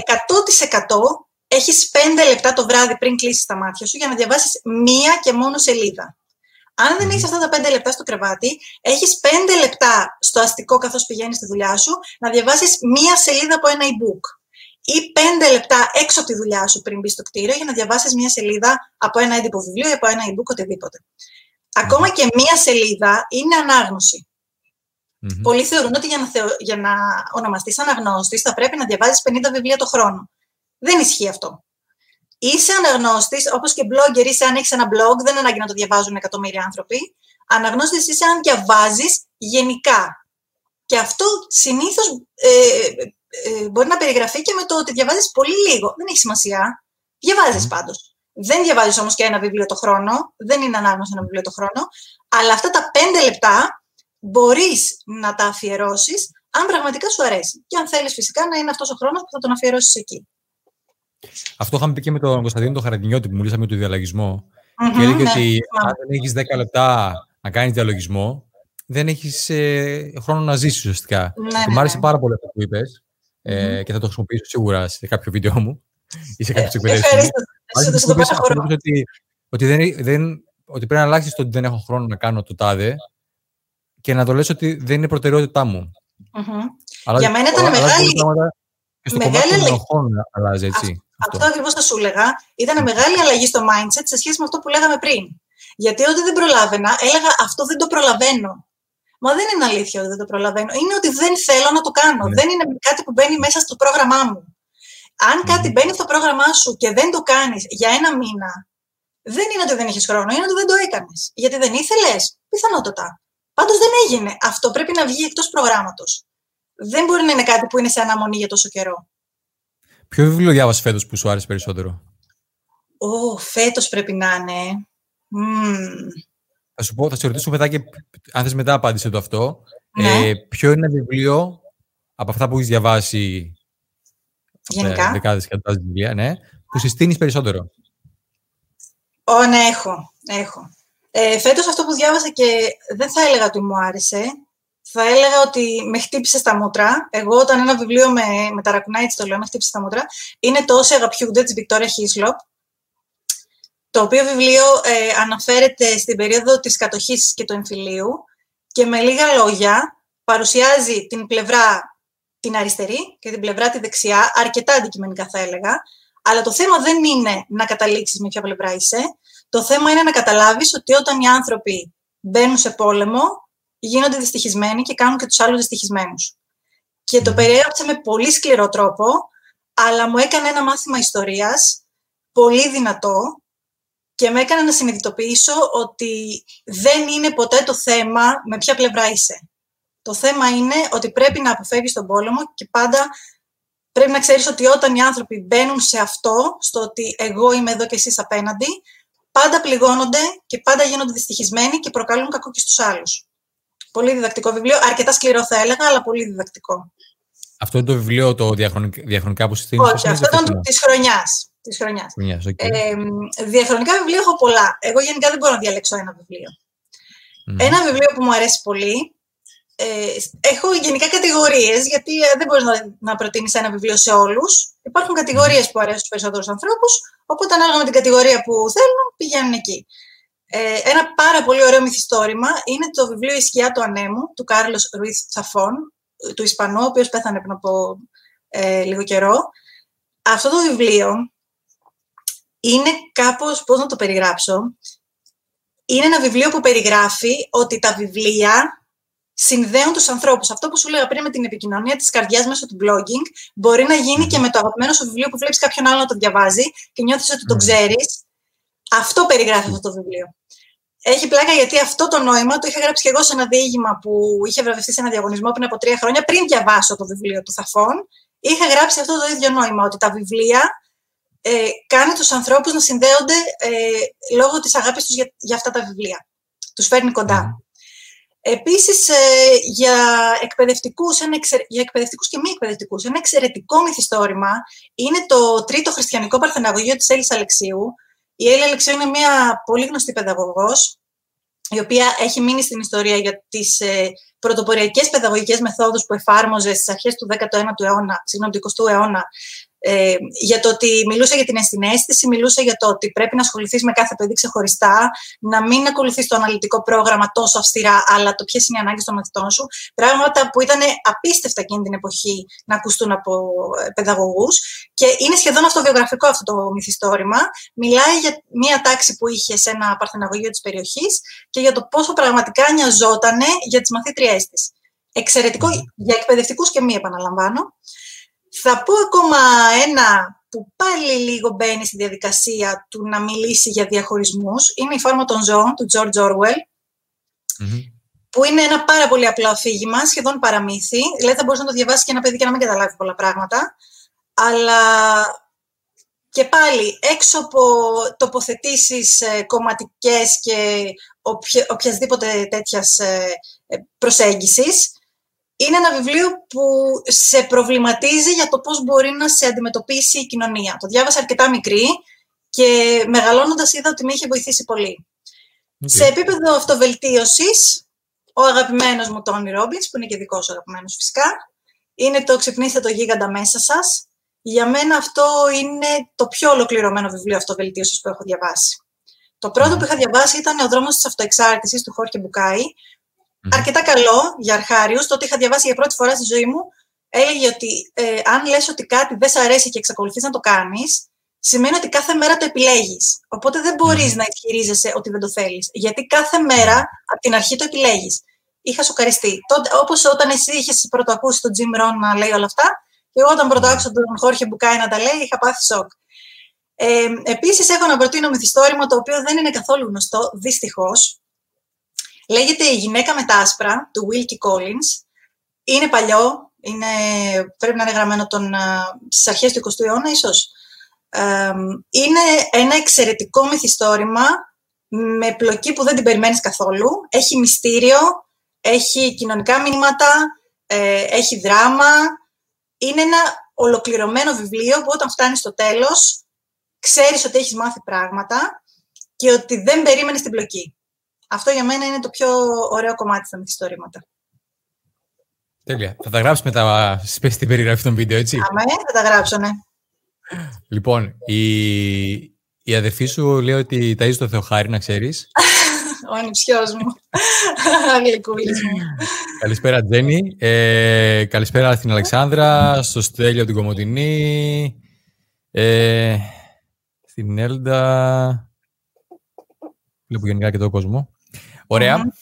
έχεις πέντε λεπτά το βράδυ πριν κλείσεις τα μάτια σου για να διαβάσεις μία και μόνο σελίδα. Αν δεν έχεις αυτά τα πέντε λεπτά στο κρεβάτι, έχεις πέντε λεπτά στο αστικό καθώς πηγαίνεις στη δουλειά σου να διαβάσεις μία σελίδα από ένα e-book. Ή πέντε λεπτά έξω από τη δουλειά σου πριν μπεις στο κτίριο για να διαβάσεις μία σελίδα από ένα έντυπο βιβλίο ή από ένα e-book, οτιδήποτε. Ακόμα και μία σελίδα είναι ανάγνωση. Mm-hmm. Πολλοί θεωρούν ότι για να, θεω... για να ονομαστείς αναγνώστης θα πρέπει να διαβάζεις 50 βιβλία το χρόνο. Δεν ισχύει αυτό. Είσαι αναγνώστης, όπως και blogger, είσαι αν έχεις ένα blog, δεν ανάγκη να το διαβάζουν εκατομμύρια άνθρωποι. Αναγνώστης είσαι αν διαβάζεις γενικά. Και αυτό συνήθως ε, ε, μπορεί να περιγραφεί και με το ότι διαβάζεις πολύ λίγο. Δεν έχει σημασία. Διαβάζεις mm. πάντως. Δεν διαβάζεις όμως και ένα βιβλίο το χρόνο. Δεν είναι ανάγνωση ένα βιβλίο το χρόνο. Αλλά αυτά τα πέντε λεπτά μπορείς να τα αφιερώσεις αν πραγματικά σου αρέσει. Και αν θέλεις φυσικά να είναι αυτός ο χρόνος που θα τον αφιερώσεις εκεί. Αυτό είχαμε πει και με τον Κωνσταντίνο τον Χαραντινιώτη που μιλήσαμε για τον διαλογισμό. Mm-hmm, και έλεγε ναι, ότι αν δεν έχεις 10 λεπτά να κάνεις διαλογισμό, δεν έχεις ε, χρόνο να ζήσεις ουσιαστικά. Ναι, και μου άρεσε ναι. πάρα πολύ αυτό που είπες ε, και θα το χρησιμοποιήσω σίγουρα σε κάποιο βίντεο μου ή σε κάποιε εκπαιδεύσει. Ευχαριστώ. Ότι, ότι, δεν, δεν, ότι πρέπει να αλλάξεις το ότι δεν έχω χρόνο να κάνω το τάδε και να το λες ότι δεν είναι προτεραιότητά μου. Αλλά, Για μένα ήταν μεγάλη. Και στο μεγάλη κομμάτι των ενοχών αλλάζει, έτσι. Αυτό, αυτό ακριβώς θα σου έλεγα. Ήταν μεγάλη αλλαγή στο mindset σε σχέση με αυτό που λέγαμε πριν. Γιατί όταν δεν προλάβαινα, έλεγα αυτό δεν το προλαβαίνω. Μα δεν είναι αλήθεια ότι δεν το προλαβαίνω. Είναι ότι δεν θέλω να το κάνω. Ναι. Δεν είναι κάτι που μπαίνει μέσα στο πρόγραμμά μου. Αν mm. κάτι μπαίνει στο πρόγραμμά σου και δεν το κάνεις για ένα μήνα, δεν είναι ότι δεν έχεις χρόνο, είναι ότι δεν το έκανες. Γιατί δεν ήθελες, πιθανότατα. Πάντως δεν έγινε. Αυτό πρέπει να βγει εκτός προγράμματος. Δεν μπορεί να είναι κάτι που είναι σε αναμονή για τόσο καιρό. Ποιο βιβλίο διάβασες φέτος που σου άρεσε περισσότερο; Ω, φέτος πρέπει να είναι. Mm. Θα σου πω, θα σε ρωτήσω μετά και αν θες μετά απάντησε το αυτό. Ναι. Ε, ποιο είναι ένα βιβλίο από αυτά που έχεις διαβάσει Γενικά. Δεκάδες και βιβλία, ναι, που συστήνεις περισσότερο; Ω, ναι, έχω. έχω. Ε, φέτος αυτό που διάβασα και δεν θα έλεγα ότι μου άρεσε, θα έλεγα ότι με χτύπησε στα μούτρα. Εγώ, όταν ένα βιβλίο με, με ταρακουνάει, έτσι το λέω, με χτύπησε στα μούτρα, είναι το Όσοι αγαπιούνται τη Βικτόρια Χίσλοπ. Το οποίο βιβλίο ε, αναφέρεται στην περίοδο της κατοχής και του εμφυλίου και με λίγα λόγια παρουσιάζει την πλευρά την αριστερή και την πλευρά τη δεξιά, αρκετά αντικειμενικά θα έλεγα, αλλά το θέμα δεν είναι να καταλήξεις με ποια πλευρά είσαι, το θέμα είναι να καταλάβεις ότι όταν οι άνθρωποι μπαίνουν σε πόλεμο, γίνονται δυστυχισμένοι και κάνουν και τους άλλους δυστυχισμένους. Και το περιέγραψε με πολύ σκληρό τρόπο, αλλά μου έκανε ένα μάθημα ιστορίας πολύ δυνατό και με έκανε να συνειδητοποιήσω ότι δεν είναι ποτέ το θέμα με ποια πλευρά είσαι. Το θέμα είναι ότι πρέπει να αποφεύγεις τον πόλεμο και πάντα πρέπει να ξέρεις ότι όταν οι άνθρωποι μπαίνουν σε αυτό, στο ότι εγώ είμαι εδώ και εσείς απέναντι, πάντα πληγώνονται και πάντα γίνονται δυστυχισμένοι και προκαλούν κακό και στους άλλους. Πολύ διδακτικό βιβλίο, αρκετά σκληρό θα έλεγα, αλλά πολύ διδακτικό. Αυτό είναι το βιβλίο το διαχρονικά, διαχρονικά που συστήνεις. Όχι, αυτό ήταν της χρονιάς. Της χρονιάς. okay. ε, διαχρονικά βιβλία έχω πολλά. Εγώ γενικά δεν μπορώ να διαλέξω ένα βιβλίο. Ένα βιβλίο που μου αρέσει πολύ. Ε, έχω γενικά κατηγορίες, γιατί ε, δεν μπορείς να, να προτείνεις ένα βιβλίο σε όλους. Υπάρχουν κατηγορίες που αρέσουν στους περισσότερους ανθρώπους, οπότε ανάλογα με την κατηγορία που θέλουν, πηγαίνουν εκεί. Ε, ένα πάρα πολύ ωραίο μυθιστόρημα είναι το βιβλίο «Η σκιά του ανέμου» του Κάρλος Ρουίθ Θαφών, του Ισπανού, ο οποίος πέθανε πριν από ε, λίγο καιρό. Αυτό το βιβλίο είναι κάπως, πώς να το περιγράψω, είναι ένα βιβλίο που περιγράφει ότι τα βιβλία συνδέουν τους ανθρώπους. Αυτό που σου λέγα πριν με την επικοινωνία της καρδιάς μέσω του blogging μπορεί να γίνει και με το αγαπημένο σου βιβλίο που βλέπεις κάποιον άλλο να το διαβάζει και νιώθεις ότι το ξέρεις αυτό περιγράφει αυτό το βιβλίο. Έχει πλάκα γιατί αυτό το νόημα το είχα γράψει και εγώ σε ένα διήγημα που είχε βραβευτεί σε ένα διαγωνισμό πριν από τρία χρόνια, πριν διαβάσω το βιβλίο του Θαφών. Είχα γράψει αυτό το ίδιο νόημα, ότι τα βιβλία ε, κάνουν τους ανθρώπους να συνδέονται ε, λόγω της αγάπης τους για, για αυτά τα βιβλία. Τους φέρνει κοντά. Mm. Επίσης, ε, για, εκπαιδευτικούς, ένα για εκπαιδευτικούς και μη εκπαιδευτικούς, ένα εξαιρετικό μυθιστόρημα είναι το τρίτο χριστιανικό παρθεναγωγείο της Έλλης Αλεξίου, η Έλλη Αλεξίου είναι μια πολύ γνωστή παιδαγωγός, η οποία έχει μείνει στην ιστορία για τις ε, πρωτοποριακές παιδαγωγικές μεθόδους που εφάρμοζε στις αρχές του 19ου αιώνα, συγγνώμη, του 20ου αιώνα Ε, για το ότι μιλούσε για την ενσυναίσθηση, μιλούσε για το ότι πρέπει να ασχοληθείς με κάθε παιδί ξεχωριστά, να μην ακολουθείς το αναλυτικό πρόγραμμα τόσο αυστηρά, αλλά το ποιες είναι οι ανάγκες των μαθητών σου. Πράγματα που ήταν απίστευτα εκείνη την εποχή να ακουστούν από ε, παιδαγωγούς. Και είναι σχεδόν αυτοβιογραφικό αυτό το μυθιστόρημα. Μιλάει για μια τάξη που είχε σε ένα παρθεναγωγείο της περιοχής και για το πόσο πραγματικά νοιαζόταν για τις μαθήτριές της. Εξαιρετικό για εκπαιδευτικούς και μη, επαναλαμβάνω. Θα πω ακόμα ένα που πάλι λίγο μπαίνει στη διαδικασία του να μιλήσει για διαχωρισμούς. Είναι η φόρμα των ζώων του George Orwell, που είναι ένα πάρα πολύ απλό αφήγημα, σχεδόν παραμύθι. Δηλαδή θα μπορούσε να το διαβάσεις και ένα παιδί και να μην καταλάβει πολλά πράγματα. Αλλά και πάλι έξω από τοποθετήσεις ε, κομματικές και οποιασδήποτε τέτοιας ε, ε, προσέγγισης, είναι ένα βιβλίο που σε προβληματίζει για το πώς μπορεί να σε αντιμετωπίσει η κοινωνία. Το διάβασα αρκετά μικρή και μεγαλώνοντας είδα ότι με είχε βοηθήσει πολύ. Σε επίπεδο αυτοβελτίωσης, ο αγαπημένος μου Τόνι Ρόμπινς, που είναι και δικός αγαπημένος φυσικά, είναι το «Ξυπνήστε το γίγαντα μέσα σας». Για μένα αυτό είναι το πιο ολοκληρωμένο βιβλίο αυτοβελτίωσης που έχω διαβάσει. Το πρώτο που είχα διαβάσει ήταν «Ο δρόμος της αυτοεξάρτησης» του Χόρκε Μπουκάη, αρκετά καλό για αρχάριους. Το ότι είχα διαβάσει για πρώτη φορά στη ζωή μου έλεγε ότι ε, αν λες ότι κάτι δεν σ' αρέσει και εξακολουθείς να το κάνεις, σημαίνει ότι κάθε μέρα το επιλέγεις. Οπότε δεν μπορείς να ισχυρίζεσαι ότι δεν το θέλεις. Γιατί κάθε μέρα από την αρχή το επιλέγεις. Είχα σοκαριστεί. Όπως όταν εσύ είχες πρωτοακούσει τον Jim Rohn να λέει όλα αυτά, και εγώ όταν πρώτο άκουσα τον Χόρχε Μπουκάη να τα λέει, είχα πάθει σοκ. Ε, Επίσης, έχω να προτείνω μυθιστόρημα το οποίο δεν είναι καθόλου γνωστό, δυστυχώς. Λέγεται «Η γυναίκα με τα άσπρα» του Wilkie Collins. Είναι παλιό, είναι, πρέπει να είναι γραμμένο τον, στις αρχές του 20ου αιώνα ίσως; είναι ένα εξαιρετικό μυθιστόρημα με πλοκή που δεν την περιμένεις καθόλου. Έχει μυστήριο, έχει κοινωνικά μηνύματα, ε, έχει δράμα. Είναι ένα ολοκληρωμένο βιβλίο που όταν φτάνεις στο τέλος ξέρεις ότι έχεις μάθει πράγματα και ότι δεν περίμενες την πλοκή. Αυτό για μένα είναι το πιο ωραίο κομμάτι στα μυθιστορήματα. Τέλεια. Θα τα γράψει μετά στην περιγραφή των βίντεο, έτσι; Αμέ, θα τα γράψω, ναι. Λοιπόν, η, η αδερφή σου λέει ότι ταΐζει το Θεοχάρη, να ξέρεις. Ο ανιψιός μου. Αγγλικούλης μου. Καλησπέρα, Τζένι. Ε, καλησπέρα στην Αλεξάνδρα, στο Στέλιο την Κομωτινή, ε, στην Έλντα. Βλέπω γενικά και τον κόσμο. Ωραία.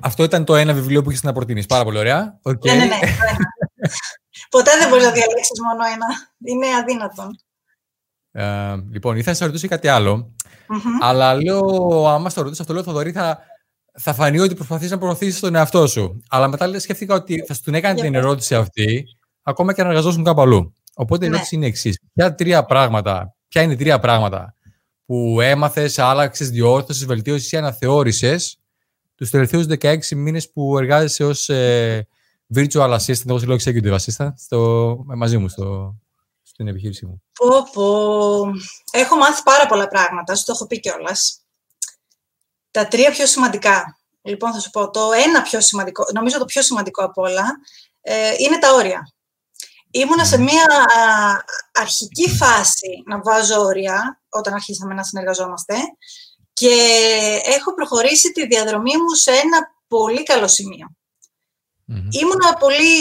Αυτό ήταν το ένα βιβλίο που είχες να προτείνεις. Πάρα πολύ ωραία. Okay. Ναι, ναι, ναι. Ποτέ δεν μπορείς να διαλέξεις μόνο ένα. Είναι αδύνατον. Ε, λοιπόν, ήθελα να σε ρωτήσω κάτι άλλο. Αλλά λέω, άμα στο ρωτήσω αυτό, λέω Θοδωρή, θα, θα φανεί ότι προσπαθείς να προωθήσεις τον εαυτό σου. Αλλά μετά λέει, σκέφτηκα ότι θα σου την έκανε την ερώτηση αυτή, ακόμα και αν εργαζόσουν κάπου αλλού. Οπότε η ναι. ερώτηση είναι εξής. Ποια τρία πράγματα, ποια είναι τρία πράγματα που έμαθες, άλλαξες, διόρθωσες, βελτίωσες ή αναθεώρησες τους τελευταίους 16 μήνες που εργάζεσαι ως ε, virtual assistant, εγώ λέω executive assistant, στο, μαζί μου στο, στην επιχείρησή μου. Πω, πω. Έχω μάθει πάρα πολλά πράγματα, σου το έχω πει κιόλας. Τα τρία πιο σημαντικά. Λοιπόν, θα σου πω το ένα πιο σημαντικό, νομίζω το πιο σημαντικό από όλα, ε, είναι τα όρια. Ήμουνα σε μια αρχική φάση να βάζω όρια όταν αρχίσαμε να συνεργαζόμαστε και έχω προχωρήσει τη διαδρομή μου σε ένα πολύ καλό σημείο. Ήμουνα πολύ,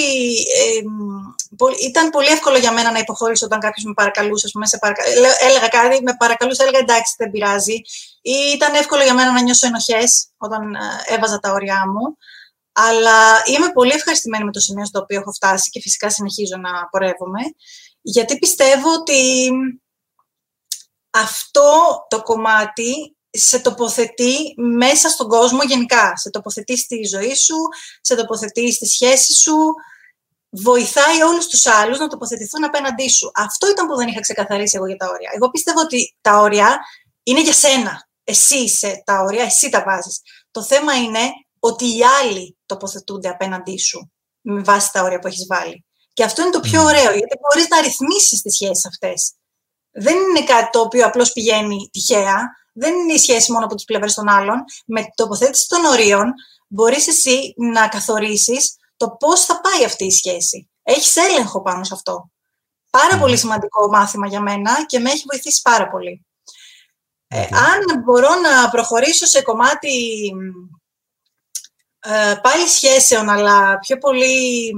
ήταν πολύ εύκολο για μένα να υποχωρήσω όταν κάποιος με παρακαλούσε. Πούμε, σε παρακα... Έλεγα κάτι, με παρακαλούσε, έλεγα εντάξει, δεν πειράζει. Ή ήταν εύκολο για μένα να νιώσω ενοχές όταν ε, έβαζα τα όρια μου. Αλλά είμαι πολύ ευχαριστημένη με το σημείο στο οποίο έχω φτάσει και φυσικά συνεχίζω να πορεύομαι, γιατί πιστεύω ότι αυτό το κομμάτι σε τοποθετεί μέσα στον κόσμο γενικά. Σε τοποθετεί στη ζωή σου, σε τοποθετεί στη σχέση σου, βοηθάει όλους τους άλλους να τοποθετηθούν απέναντί σου. Αυτό ήταν που δεν είχα ξεκαθαρίσει εγώ για τα όρια. Εγώ πιστεύω ότι τα όρια είναι για σένα. Εσύ είσαι τα όρια, εσύ τα βάζεις. Το θέμα είναι ότι οι άλλοι τοποθετούνται απέναντί σου με βάση τα όρια που έχεις βάλει. Και αυτό είναι το πιο ωραίο, γιατί μπορείς να ρυθμίσεις τις σχέσεις αυτές. Δεν είναι κάτι το οποίο απλώς πηγαίνει τυχαία. Δεν είναι η σχέση μόνο από τις πλευρές των άλλων. Με την τοποθέτηση των ορίων, μπορείς εσύ να καθορίσεις το πώς θα πάει αυτή η σχέση. Έχεις έλεγχο πάνω σε αυτό. Πάρα πολύ σημαντικό μάθημα για μένα και με έχει βοηθήσει πάρα πολύ. Ε, αν μπορώ να προχωρήσω σε κομμάτι ε, πάλι σχέσεων, αλλά πιο πολύ...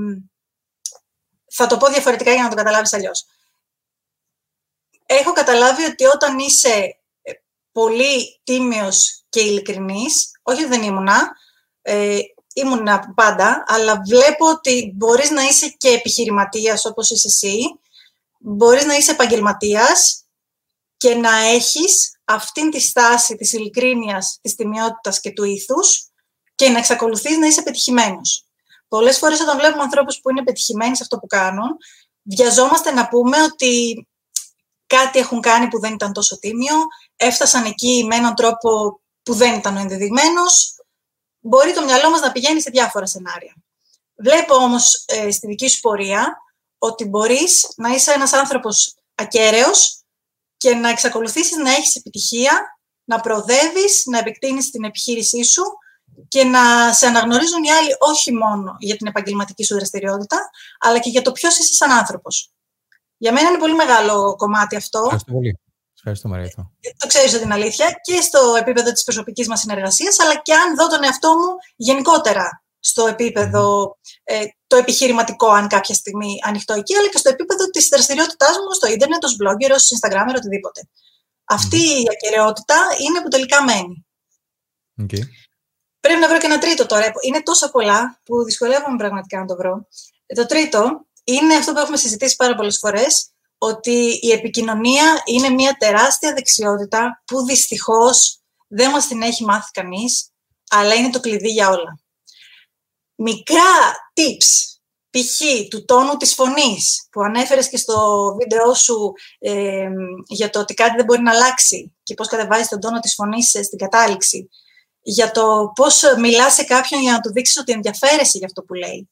Θα το πω διαφορετικά για να το καταλάβεις αλλιώς. Έχω καταλάβει ότι όταν είσαι ε, πολύ τίμιος και ειλικρινής, όχι δεν ήμουνα, ε, ήμουνα πάντα, αλλά βλέπω ότι μπορείς να είσαι και επιχειρηματίας όπως είσαι εσύ, μπορείς να είσαι επαγγελματίας και να έχεις αυτήν τη στάση της ειλικρίνειας, της τιμιότητας και του ήθους και να εξακολουθείς να είσαι πετυχημένος. Πολλές φορές όταν βλέπουμε ανθρώπους που είναι πετυχημένοι σε αυτό που κάνουν, βιαζόμαστε να πούμε ότι κάτι έχουν κάνει που δεν ήταν τόσο τίμιο, έφτασαν εκεί με έναν τρόπο που δεν ήταν ο ενδεδειγμένος. Μπορεί το μυαλό μας να πηγαίνει σε διάφορα σενάρια. Βλέπω όμως ε, στη δική σου πορεία ότι μπορείς να είσαι ένας άνθρωπος ακέραιος και να εξακολουθήσεις να έχεις επιτυχία, να προοδεύεις, να επεκτείνεις την επιχείρησή σου και να σε αναγνωρίζουν οι άλλοι όχι μόνο για την επαγγελματική σου δραστηριότητα, αλλά και για το ποιος είσαι σαν άνθρωπος. Για μένα είναι πολύ μεγάλο κομμάτι αυτό. Ευχαριστώ πολύ. Ευχαριστώ, Μαρία. Το ξέρεις την αλήθεια και στο επίπεδο της προσωπικής μας συνεργασίας, αλλά και αν δω τον εαυτό μου γενικότερα στο επίπεδο ε, το επιχειρηματικό, αν κάποια στιγμή ανοιχτό εκεί, αλλά και στο επίπεδο της δραστηριότητάς μου στο ίντερνετ, ως blogger, ως Instagram, οτιδήποτε. Αυτή η ακαιρεότητα είναι που τελικά μένει. Okay. Πρέπει να βρω και ένα τρίτο τώρα. Είναι τόσα πολλά που δυσκολεύομαι πραγματικά να το βρω. Ε, το τρίτο είναι αυτό που έχουμε συζητήσει πάρα πολλές φορές, ότι η επικοινωνία είναι μια τεράστια δεξιότητα που δυστυχώς δεν μας την έχει μάθει κανείς, αλλά είναι το κλειδί για όλα. Μικρά tips, π.χ. του τόνου της φωνής, που ανέφερες και στο βίντεό σου ε, για το ότι κάτι δεν μπορεί να αλλάξει και πώς κατεβάζεις τον τόνο της φωνής στην κατάληξη, για το πώς μιλάς σε κάποιον για να του δείξεις ότι ενδιαφέρεσαι για αυτό που λέει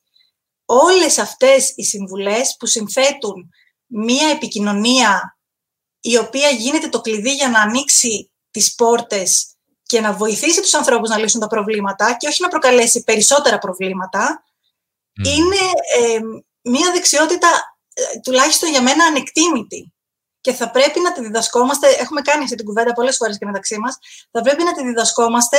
όλες αυτές οι συμβουλές που συνθέτουν μία επικοινωνία η οποία γίνεται το κλειδί για να ανοίξει τις πόρτες και να βοηθήσει τους ανθρώπους να λύσουν τα προβλήματα και όχι να προκαλέσει περισσότερα προβλήματα, είναι ε, μία δεξιότητα ε, τουλάχιστον για μένα ανεκτήμητη. Και θα πρέπει να τη διδασκόμαστε, έχουμε κάνει αυτή την κουβέντα πολλές φορές και μεταξύ μας, θα πρέπει να τη διδασκόμαστε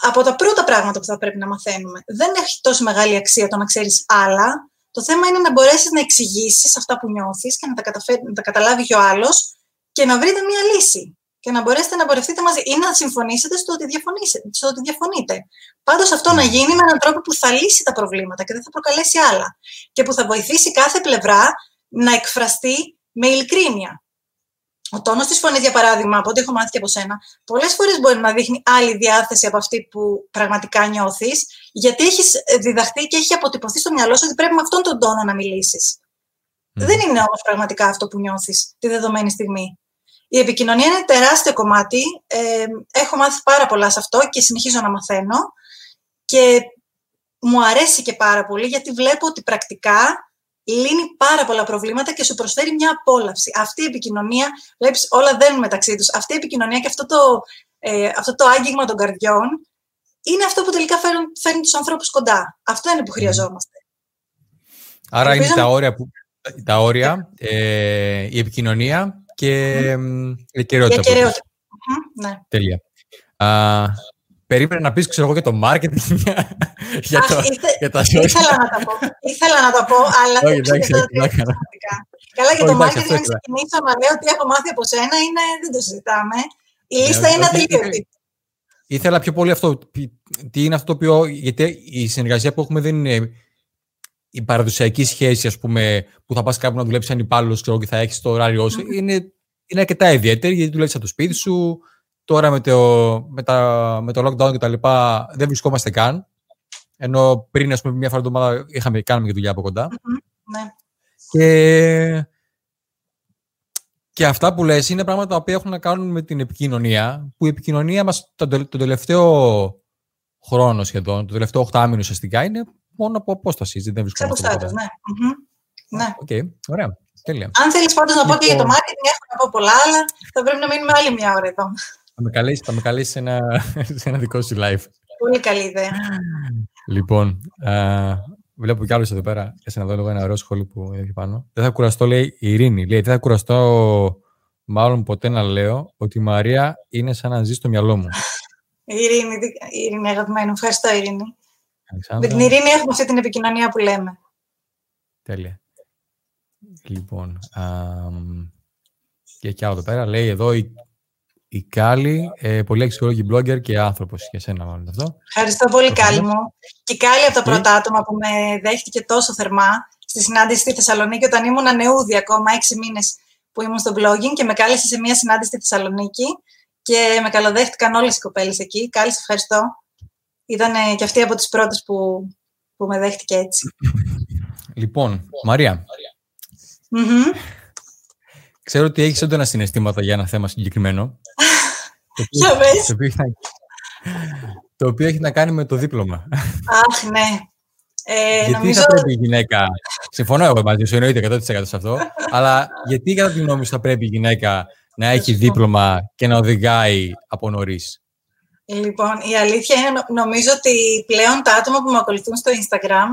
από τα πρώτα πράγματα που θα πρέπει να μαθαίνουμε. Δεν έχει τόσο μεγάλη αξία το να ξέρεις άλλα. Το θέμα είναι να μπορέσεις να εξηγήσεις αυτά που νιώθεις και να τα, να τα καταλάβει και ο άλλος και να βρείτε μία λύση. Και να μπορέσετε να πορευτείτε μαζί ή να συμφωνήσετε στο ότι, στο ότι διαφωνείτε. Πάντως αυτό να γίνει με έναν τρόπο που θα λύσει τα προβλήματα και δεν θα προκαλέσει άλλα. Και που θα βοηθήσει κάθε πλευρά να εκφραστεί με ειλικρίνεια. Ο τόνος της φωνής, για παράδειγμα, από ό,τι έχω μάθει και από σένα, πολλές φορές μπορεί να δείχνει άλλη διάθεση από αυτή που πραγματικά νιώθεις, γιατί έχεις διδαχθεί και έχει αποτυπωθεί στο μυαλό σου ότι πρέπει με αυτόν τον τόνο να μιλήσεις. Δεν είναι όμως πραγματικά αυτό που νιώθεις τη δεδομένη στιγμή. Η επικοινωνία είναι τεράστιο κομμάτι. Ε, έχω μάθει πάρα πολλά σε αυτό και συνεχίζω να μαθαίνω. Και μου αρέσει και πάρα πολύ γιατί βλέπω ότι πρακτικά λύνει πάρα πολλά προβλήματα και σου προσφέρει μια απόλαυση. Αυτή η επικοινωνία, βλέπεις, όλα δένουν μεταξύ τους. Αυτή η επικοινωνία και αυτό το, ε, αυτό το άγγιγμα των καρδιών είναι αυτό που τελικά φέρνει, φέρνει τους ανθρώπους κοντά. Αυτό είναι που χρειαζόμαστε. Άρα είναι τα όρια, που, τα όρια ε, η επικοινωνία και mm. η κυριότητα. Ναι. Τέλεια. Περίμενα να πεις, ξέρω εγώ, για το marketing, για, το, για τα social. Ήθελα να τα πω, ήθελα να τα πω, αλλά Όχι, εντάξει, Καλά, για το marketing, να ξεκινήσω να λέω ότι έχω μάθει από σένα, είναι, δεν το συζητάμε. Η ναι, λίστα είναι ατελείωτη. Ήθελα πιο πολύ αυτό. Τι είναι αυτό το οποίο. Γιατί η συνεργασία που έχουμε δεν είναι η παραδοσιακή σχέση, ας πούμε, που θα πας κάπου να δουλέψεις σαν υπάλληλος και θα έχεις το ωράριό σου. Είναι, είναι αρκετά ιδιαίτερη, γιατί δουλεύεις από το σπίτι σου, Τώρα με το, με τα, με το lockdown και τα λοιπά δεν βρισκόμαστε καν. Ενώ πριν, ας πούμε, μια φορά την εβδομάδα είχαμε, κάνουμε και δουλειά από κοντά. ναι. Και, και αυτά που λες είναι πράγματα που έχουν να κάνουν με την επικοινωνία, που η επικοινωνία μας τον, τελευταίο χρόνο σχεδόν, το τελευταίο 8 μήνο ουσιαστικά, είναι μόνο από απόσταση. Δεν βρισκόμαστε κοντά. ναι. ναι. Okay, ωραία. Τέλεια. Αν θέλεις πάντως να πω και για το λοιπόν. marketing, έχω να πω πολλά, αλλά θα πρέπει να μείνουμε άλλη μια ώρα εδώ. Θα με καλέσει, θα με καλέσει σε, ένα, σε ένα δικό σου live. Πολύ καλή ιδέα. Λοιπόν, α, Βλέπω κι άλλους εδώ πέρα. Κάτσε να δω λίγο ένα ωραίο σχόλιο που είναι εκεί πάνω. Δεν θα κουραστώ, λέει η Ειρήνη. Λέει, δεν θα κουραστώ μάλλον ποτέ να λέω ότι η Μαρία είναι σαν να ζει στο μυαλό μου. Η Ειρήνη, η Ειρήνη αγαπημένη. Ευχαριστώ, Ειρήνη. Με την Ειρήνη έχουμε αυτή την επικοινωνία που λέμε. Τέλεια. Λοιπόν, α, και κι άλλο εδώ πέρα. Λέει εδώ η η Κάλλη, ε, πολύ αξιόλογη blogger και άνθρωπος για σένα, μάλλον αυτό. Ευχαριστώ πολύ, Κάλλη μου. Και η Κάλλη από τα πρώτα άτομα που με δέχτηκε τόσο θερμά στη συνάντηση στη Θεσσαλονίκη, όταν ήμουν νεούδη ακόμα, έξι μήνες που ήμουν στο blogging και με κάλεσε σε μια συνάντηση στη Θεσσαλονίκη και με καλοδέχτηκαν όλες οι κοπέλες εκεί. Κάλλη, σε ευχαριστώ. Ήταν και αυτή από τις πρώτες που, που με δέχτηκε έτσι. Λοιπόν, Μαρία. Ξέρω ότι έχεις έντονα συναισθήματα για ένα θέμα συγκεκριμένο. Για πες. Το, το οποίο έχει να κάνει με το δίπλωμα. Αχ, ναι. Ε, γιατί νομίζω... θα πρέπει η γυναίκα. Συμφωνώ εγώ μαζί σου, εννοείται 100% σε αυτό. αλλά γιατί κατά τη γνώμη σου θα πρέπει η γυναίκα να έχει δίπλωμα και να οδηγάει από νωρίς; Λοιπόν, η αλήθεια είναι νομίζω ότι πλέον τα άτομα που με ακολουθούν στο Instagram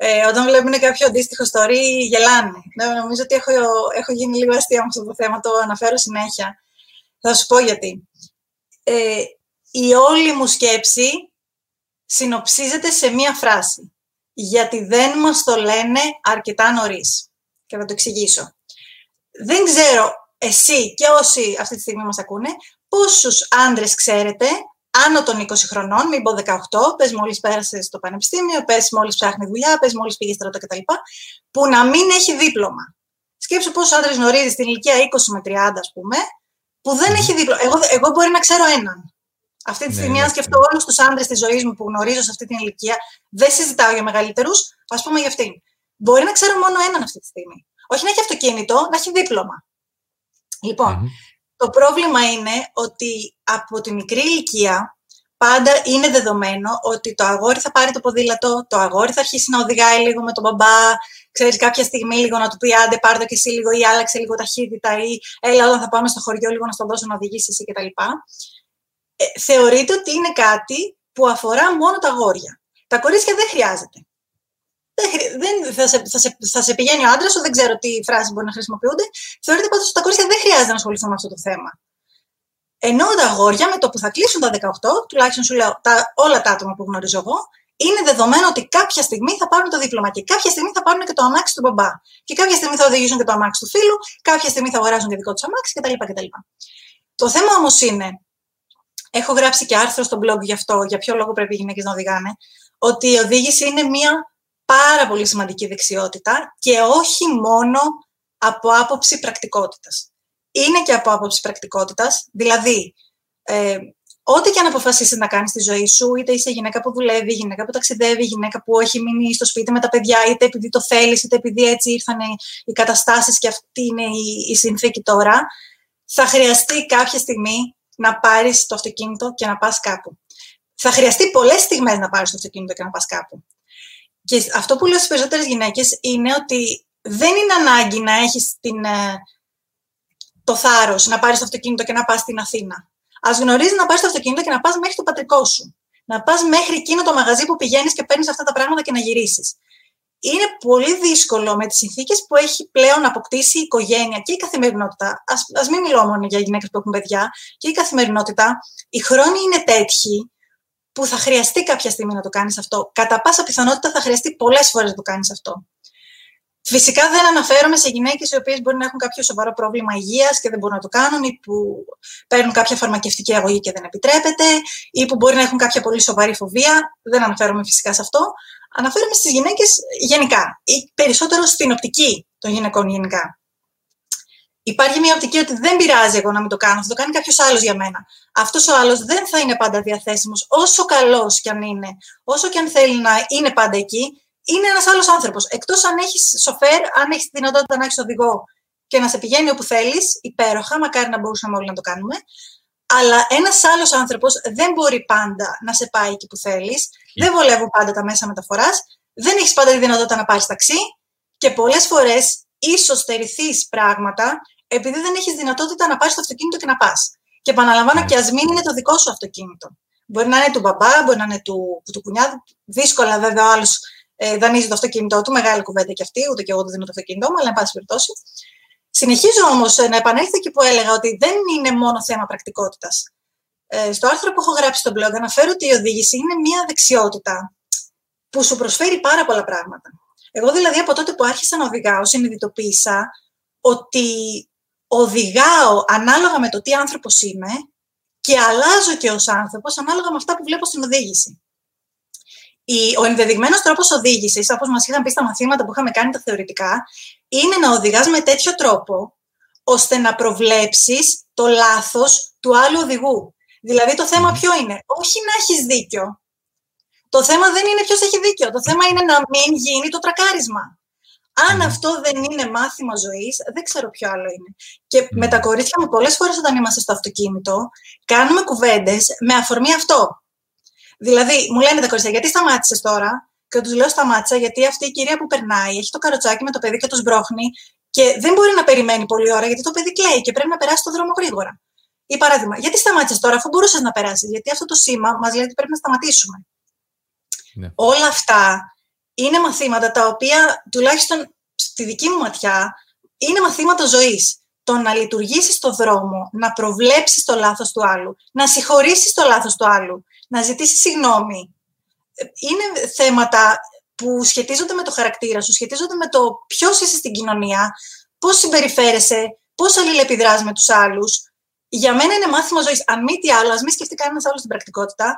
ε, όταν βλέπουν κάποιο αντίστοιχο story γελάνε. Ναι, νομίζω ότι έχω, έχω γίνει λίγο αστεία με αυτό το θέμα, το αναφέρω συνέχεια. Θα σου πω γιατί. Ε, η όλη μου σκέψη συνοψίζεται σε μία φράση. Γιατί δεν μας το λένε αρκετά νωρίς. Και θα το εξηγήσω. Δεν ξέρω εσύ και όσοι αυτή τη στιγμή μας ακούνε, πόσους άντρες ξέρετε άνω των 20 χρονών, μην πω 18, πες μόλις πέρασε στο πανεπιστήμιο, πες μόλις ψάχνει δουλειά, πες μόλις πήγε στρατό κτλ. Που να μην έχει δίπλωμα. Σκέψου πόσους άντρες γνωρίζεις στην ηλικία 20 με 30, ας πούμε, που δεν έχει δίπλωμα. Εγώ, εγώ μπορεί να ξέρω έναν. Αυτή τη ναι, στιγμή, ναι, αν σκεφτώ ναι. όλους τους άντρες της ζωής μου που γνωρίζω σε αυτή την ηλικία, δεν συζητάω για μεγαλύτερους, ας πούμε για αυτήν. Μπορεί να ξέρω μόνο έναν αυτή τη στιγμή. Όχι να έχει αυτοκίνητο, να έχει δίπλωμα. Λοιπόν, το πρόβλημα είναι ότι από τη μικρή ηλικία πάντα είναι δεδομένο ότι το αγόρι θα πάρει το ποδήλατο, το αγόρι θα αρχίσει να οδηγάει λίγο με τον μπαμπά, ξέρεις κάποια στιγμή λίγο να του πει άντε πάρ' το και εσύ λίγο ή άλλαξε λίγο ταχύτητα ή έλα όταν θα πάμε στο χωριό λίγο να στον δώσω να οδηγήσει εσύ κτλ. Ε, θεωρείται ότι είναι κάτι που αφορά μόνο τα αγόρια. Τα κορίτσια δεν χρειάζεται δεν, θα, σε, θα, σε, θα σε πηγαίνει ο άντρας σου, δεν ξέρω τι φράσεις μπορεί να χρησιμοποιούνται. Θεωρείται πάντω ότι τα κορίτσια δεν χρειάζεται να ασχοληθούν με αυτό το θέμα. Ενώ τα αγόρια με το που θα κλείσουν τα 18, τουλάχιστον σου λέω τα, όλα τα άτομα που γνωρίζω εγώ, είναι δεδομένο ότι κάποια στιγμή θα πάρουν το δίπλωμα και κάποια στιγμή θα πάρουν και το αμάξι του μπαμπά. Και κάποια στιγμή θα οδηγήσουν και το αμάξι του φίλου, κάποια στιγμή θα αγοράζουν και δικό τους αμάξι κτλ. κτλ. Το θέμα όμως είναι, έχω γράψει και άρθρο στο blog γι' αυτό, για ποιο λόγο πρέπει οι γυναίκες να οδηγάνε, ότι η οδήγηση είναι μία πάρα πολύ σημαντική δεξιότητα και όχι μόνο από άποψη πρακτικότητας. Είναι και από άποψη πρακτικότητας, δηλαδή ε, ό,τι και αν αποφασίσεις να κάνεις στη ζωή σου, είτε είσαι γυναίκα που δουλεύει, γυναίκα που ταξιδεύει, γυναίκα που έχει μείνει στο σπίτι με τα παιδιά, είτε επειδή το θέλεις, είτε επειδή έτσι ήρθαν οι καταστάσεις και αυτή είναι η, η συνθήκη τώρα, θα χρειαστεί κάποια στιγμή να πάρεις το αυτοκίνητο και να πας κάπου. Θα χρειαστεί πολλές στιγμές να πάρεις το αυτοκίνητο και να πας κάπου. Και αυτό που λέω στις περισσότερες γυναίκες είναι ότι δεν είναι ανάγκη να έχεις την, ε, το θάρρος να πάρεις το αυτοκίνητο και να πας στην Αθήνα. Ας γνωρίζεις να πάρεις το αυτοκίνητο και να πας μέχρι το πατρικό σου. Να πας μέχρι εκείνο το μαγαζί που πηγαίνεις και παίρνεις αυτά τα πράγματα και να γυρίσεις. Είναι πολύ δύσκολο με τις συνθήκες που έχει πλέον αποκτήσει η οικογένεια και η καθημερινότητα. Ας, ας μην μιλώ μόνο για γυναίκες που έχουν παιδιά. Και η καθημερινότητα, οι χρόνοι είναι τέτοιοι που θα χρειαστεί κάποια στιγμή να το κάνεις αυτό. Κατά πάσα πιθανότητα θα χρειαστεί πολλές φορές να το κάνεις αυτό. Φυσικά δεν αναφέρομαι σε γυναίκες οι οποίες μπορεί να έχουν κάποιο σοβαρό πρόβλημα υγείας και δεν μπορούν να το κάνουν, ή που παίρνουν κάποια φαρμακευτική αγωγή και δεν επιτρέπεται, ή που μπορεί να έχουν κάποια πολύ σοβαρή φοβία. Δεν αναφέρομαι φυσικά σε αυτό. Αναφέρομαι στις γυναίκες γενικά, ή περισσότερο στην οπτική των γυναικών γενικά υπάρχει μια οπτική ότι δεν πειράζει εγώ να μην το κάνω, θα το κάνει κάποιος άλλος για μένα. Αυτός ο άλλος δεν θα είναι πάντα διαθέσιμος, όσο καλός κι αν είναι, όσο κι αν θέλει να είναι πάντα εκεί, είναι ένας άλλος άνθρωπος. Εκτός αν έχεις σοφέρ, αν έχεις τη δυνατότητα να έχεις οδηγό και να σε πηγαίνει όπου θέλεις, υπέροχα, μακάρι να μπορούσαμε όλοι να το κάνουμε. Αλλά ένας άλλος άνθρωπος δεν μπορεί πάντα να σε πάει εκεί που θέλεις, δεν βολεύουν πάντα τα μέσα μεταφοράς, δεν έχεις πάντα τη δυνατότητα να πάρεις ταξί και πολλές φορές ίσω στερηθεί πράγματα επειδή δεν έχεις δυνατότητα να πάρεις το αυτοκίνητο και να πας. Και επαναλαμβάνω, και ας μην είναι το δικό σου αυτοκίνητο. Μπορεί να είναι του μπαμπά, μπορεί να είναι του, του κουνιάδου. Δύσκολα, βέβαια, ο άλλος ε, δανείζει το αυτοκίνητό του, μεγάλη κουβέντα και αυτή, ούτε και εγώ δεν δίνω το αυτοκίνητό μου, αλλά εν πάση περιπτώσει. Συνεχίζω όμως ε, να επανέλθω εκεί που έλεγα ότι δεν είναι μόνο θέμα πρακτικότητας. Ε, στο άρθρο που έχω γράψει στο blog αναφέρω ότι η οδήγηση είναι μια δεξιότητα που σου προσφέρει πάρα πολλά πράγματα. Εγώ δηλαδή από τότε που άρχισα να οδηγάω συνειδητοποίησα ότι οδηγάω ανάλογα με το τι άνθρωπος είμαι και αλλάζω και ως άνθρωπος ανάλογα με αυτά που βλέπω στην οδήγηση. Ο ενδεδειγμένος τρόπος οδήγησης, όπως μας είχαν πει στα μαθήματα που είχαμε κάνει τα θεωρητικά, είναι να οδηγάς με τέτοιο τρόπο ώστε να προβλέψεις το λάθος του άλλου οδηγού. Δηλαδή το θέμα ποιο είναι, όχι να έχεις δίκιο. Το θέμα δεν είναι ποιος έχει δίκιο, το θέμα είναι να μην γίνει το τρακάρισμα. Αν αυτό δεν είναι μάθημα ζωής, δεν ξέρω ποιο άλλο είναι. Και με τα κορίτσια μου, πολλές φορές όταν είμαστε στο αυτοκίνητο, κάνουμε κουβέντες με αφορμή αυτό. Δηλαδή, μου λένε τα κορίτσια, γιατί σταμάτησες τώρα, και τους λέω σταμάτησα, γιατί αυτή η κυρία που περνάει έχει το καροτσάκι με το παιδί και το σμπρώχνει και δεν μπορεί να περιμένει πολλή ώρα, γιατί το παιδί κλαίει και πρέπει να περάσει το δρόμο γρήγορα. Ή παράδειγμα, γιατί σταμάτησες τώρα, αφού μπορούσες να περάσεις, γιατί αυτό το σήμα μας λέει ότι πρέπει να σταματήσουμε. Ναι. Όλα αυτά είναι μαθήματα τα οποία, τουλάχιστον στη δική μου ματιά, είναι μαθήματα ζωής. Το να λειτουργήσεις το δρόμο, να προβλέψεις το λάθος του άλλου, να συγχωρήσεις το λάθος του άλλου, να ζητήσεις συγγνώμη. Είναι θέματα που σχετίζονται με το χαρακτήρα σου, σχετίζονται με το ποιος είσαι στην κοινωνία, πώς συμπεριφέρεσαι, πώς αλληλεπιδράς με τους άλλους. Για μένα είναι μάθημα ζωής. Αν μη τι άλλο, ας μην σκεφτεί κανένας άλλο στην πρακτικότητα,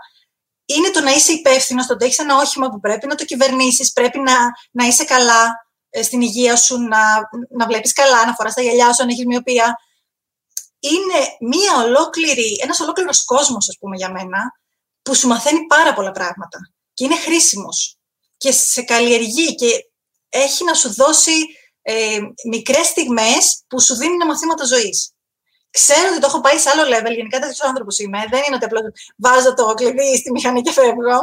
είναι το να είσαι υπεύθυνος, το ότι έχεις ένα όχημα που πρέπει να το κυβερνήσεις, πρέπει να, να είσαι καλά ε, στην υγεία σου, να, να βλέπεις καλά, να φοράς τα γυαλιά σου, αν έχεις μοιοπία. Είναι μία ολόκληρη, ένας ολόκληρος κόσμος, ας πούμε, για μένα, που σου μαθαίνει πάρα πολλά πράγματα και είναι χρήσιμος και σε καλλιεργεί και έχει να σου δώσει ε, μικρές στιγμές που σου δίνουν μαθήματα ζωής. Ξέρω ότι το έχω πάει σε άλλο level. Γενικά τέτοιο άνθρωπος είμαι. Δεν είναι ότι απλώς βάζω το κλειδί στη μηχανή και φεύγω.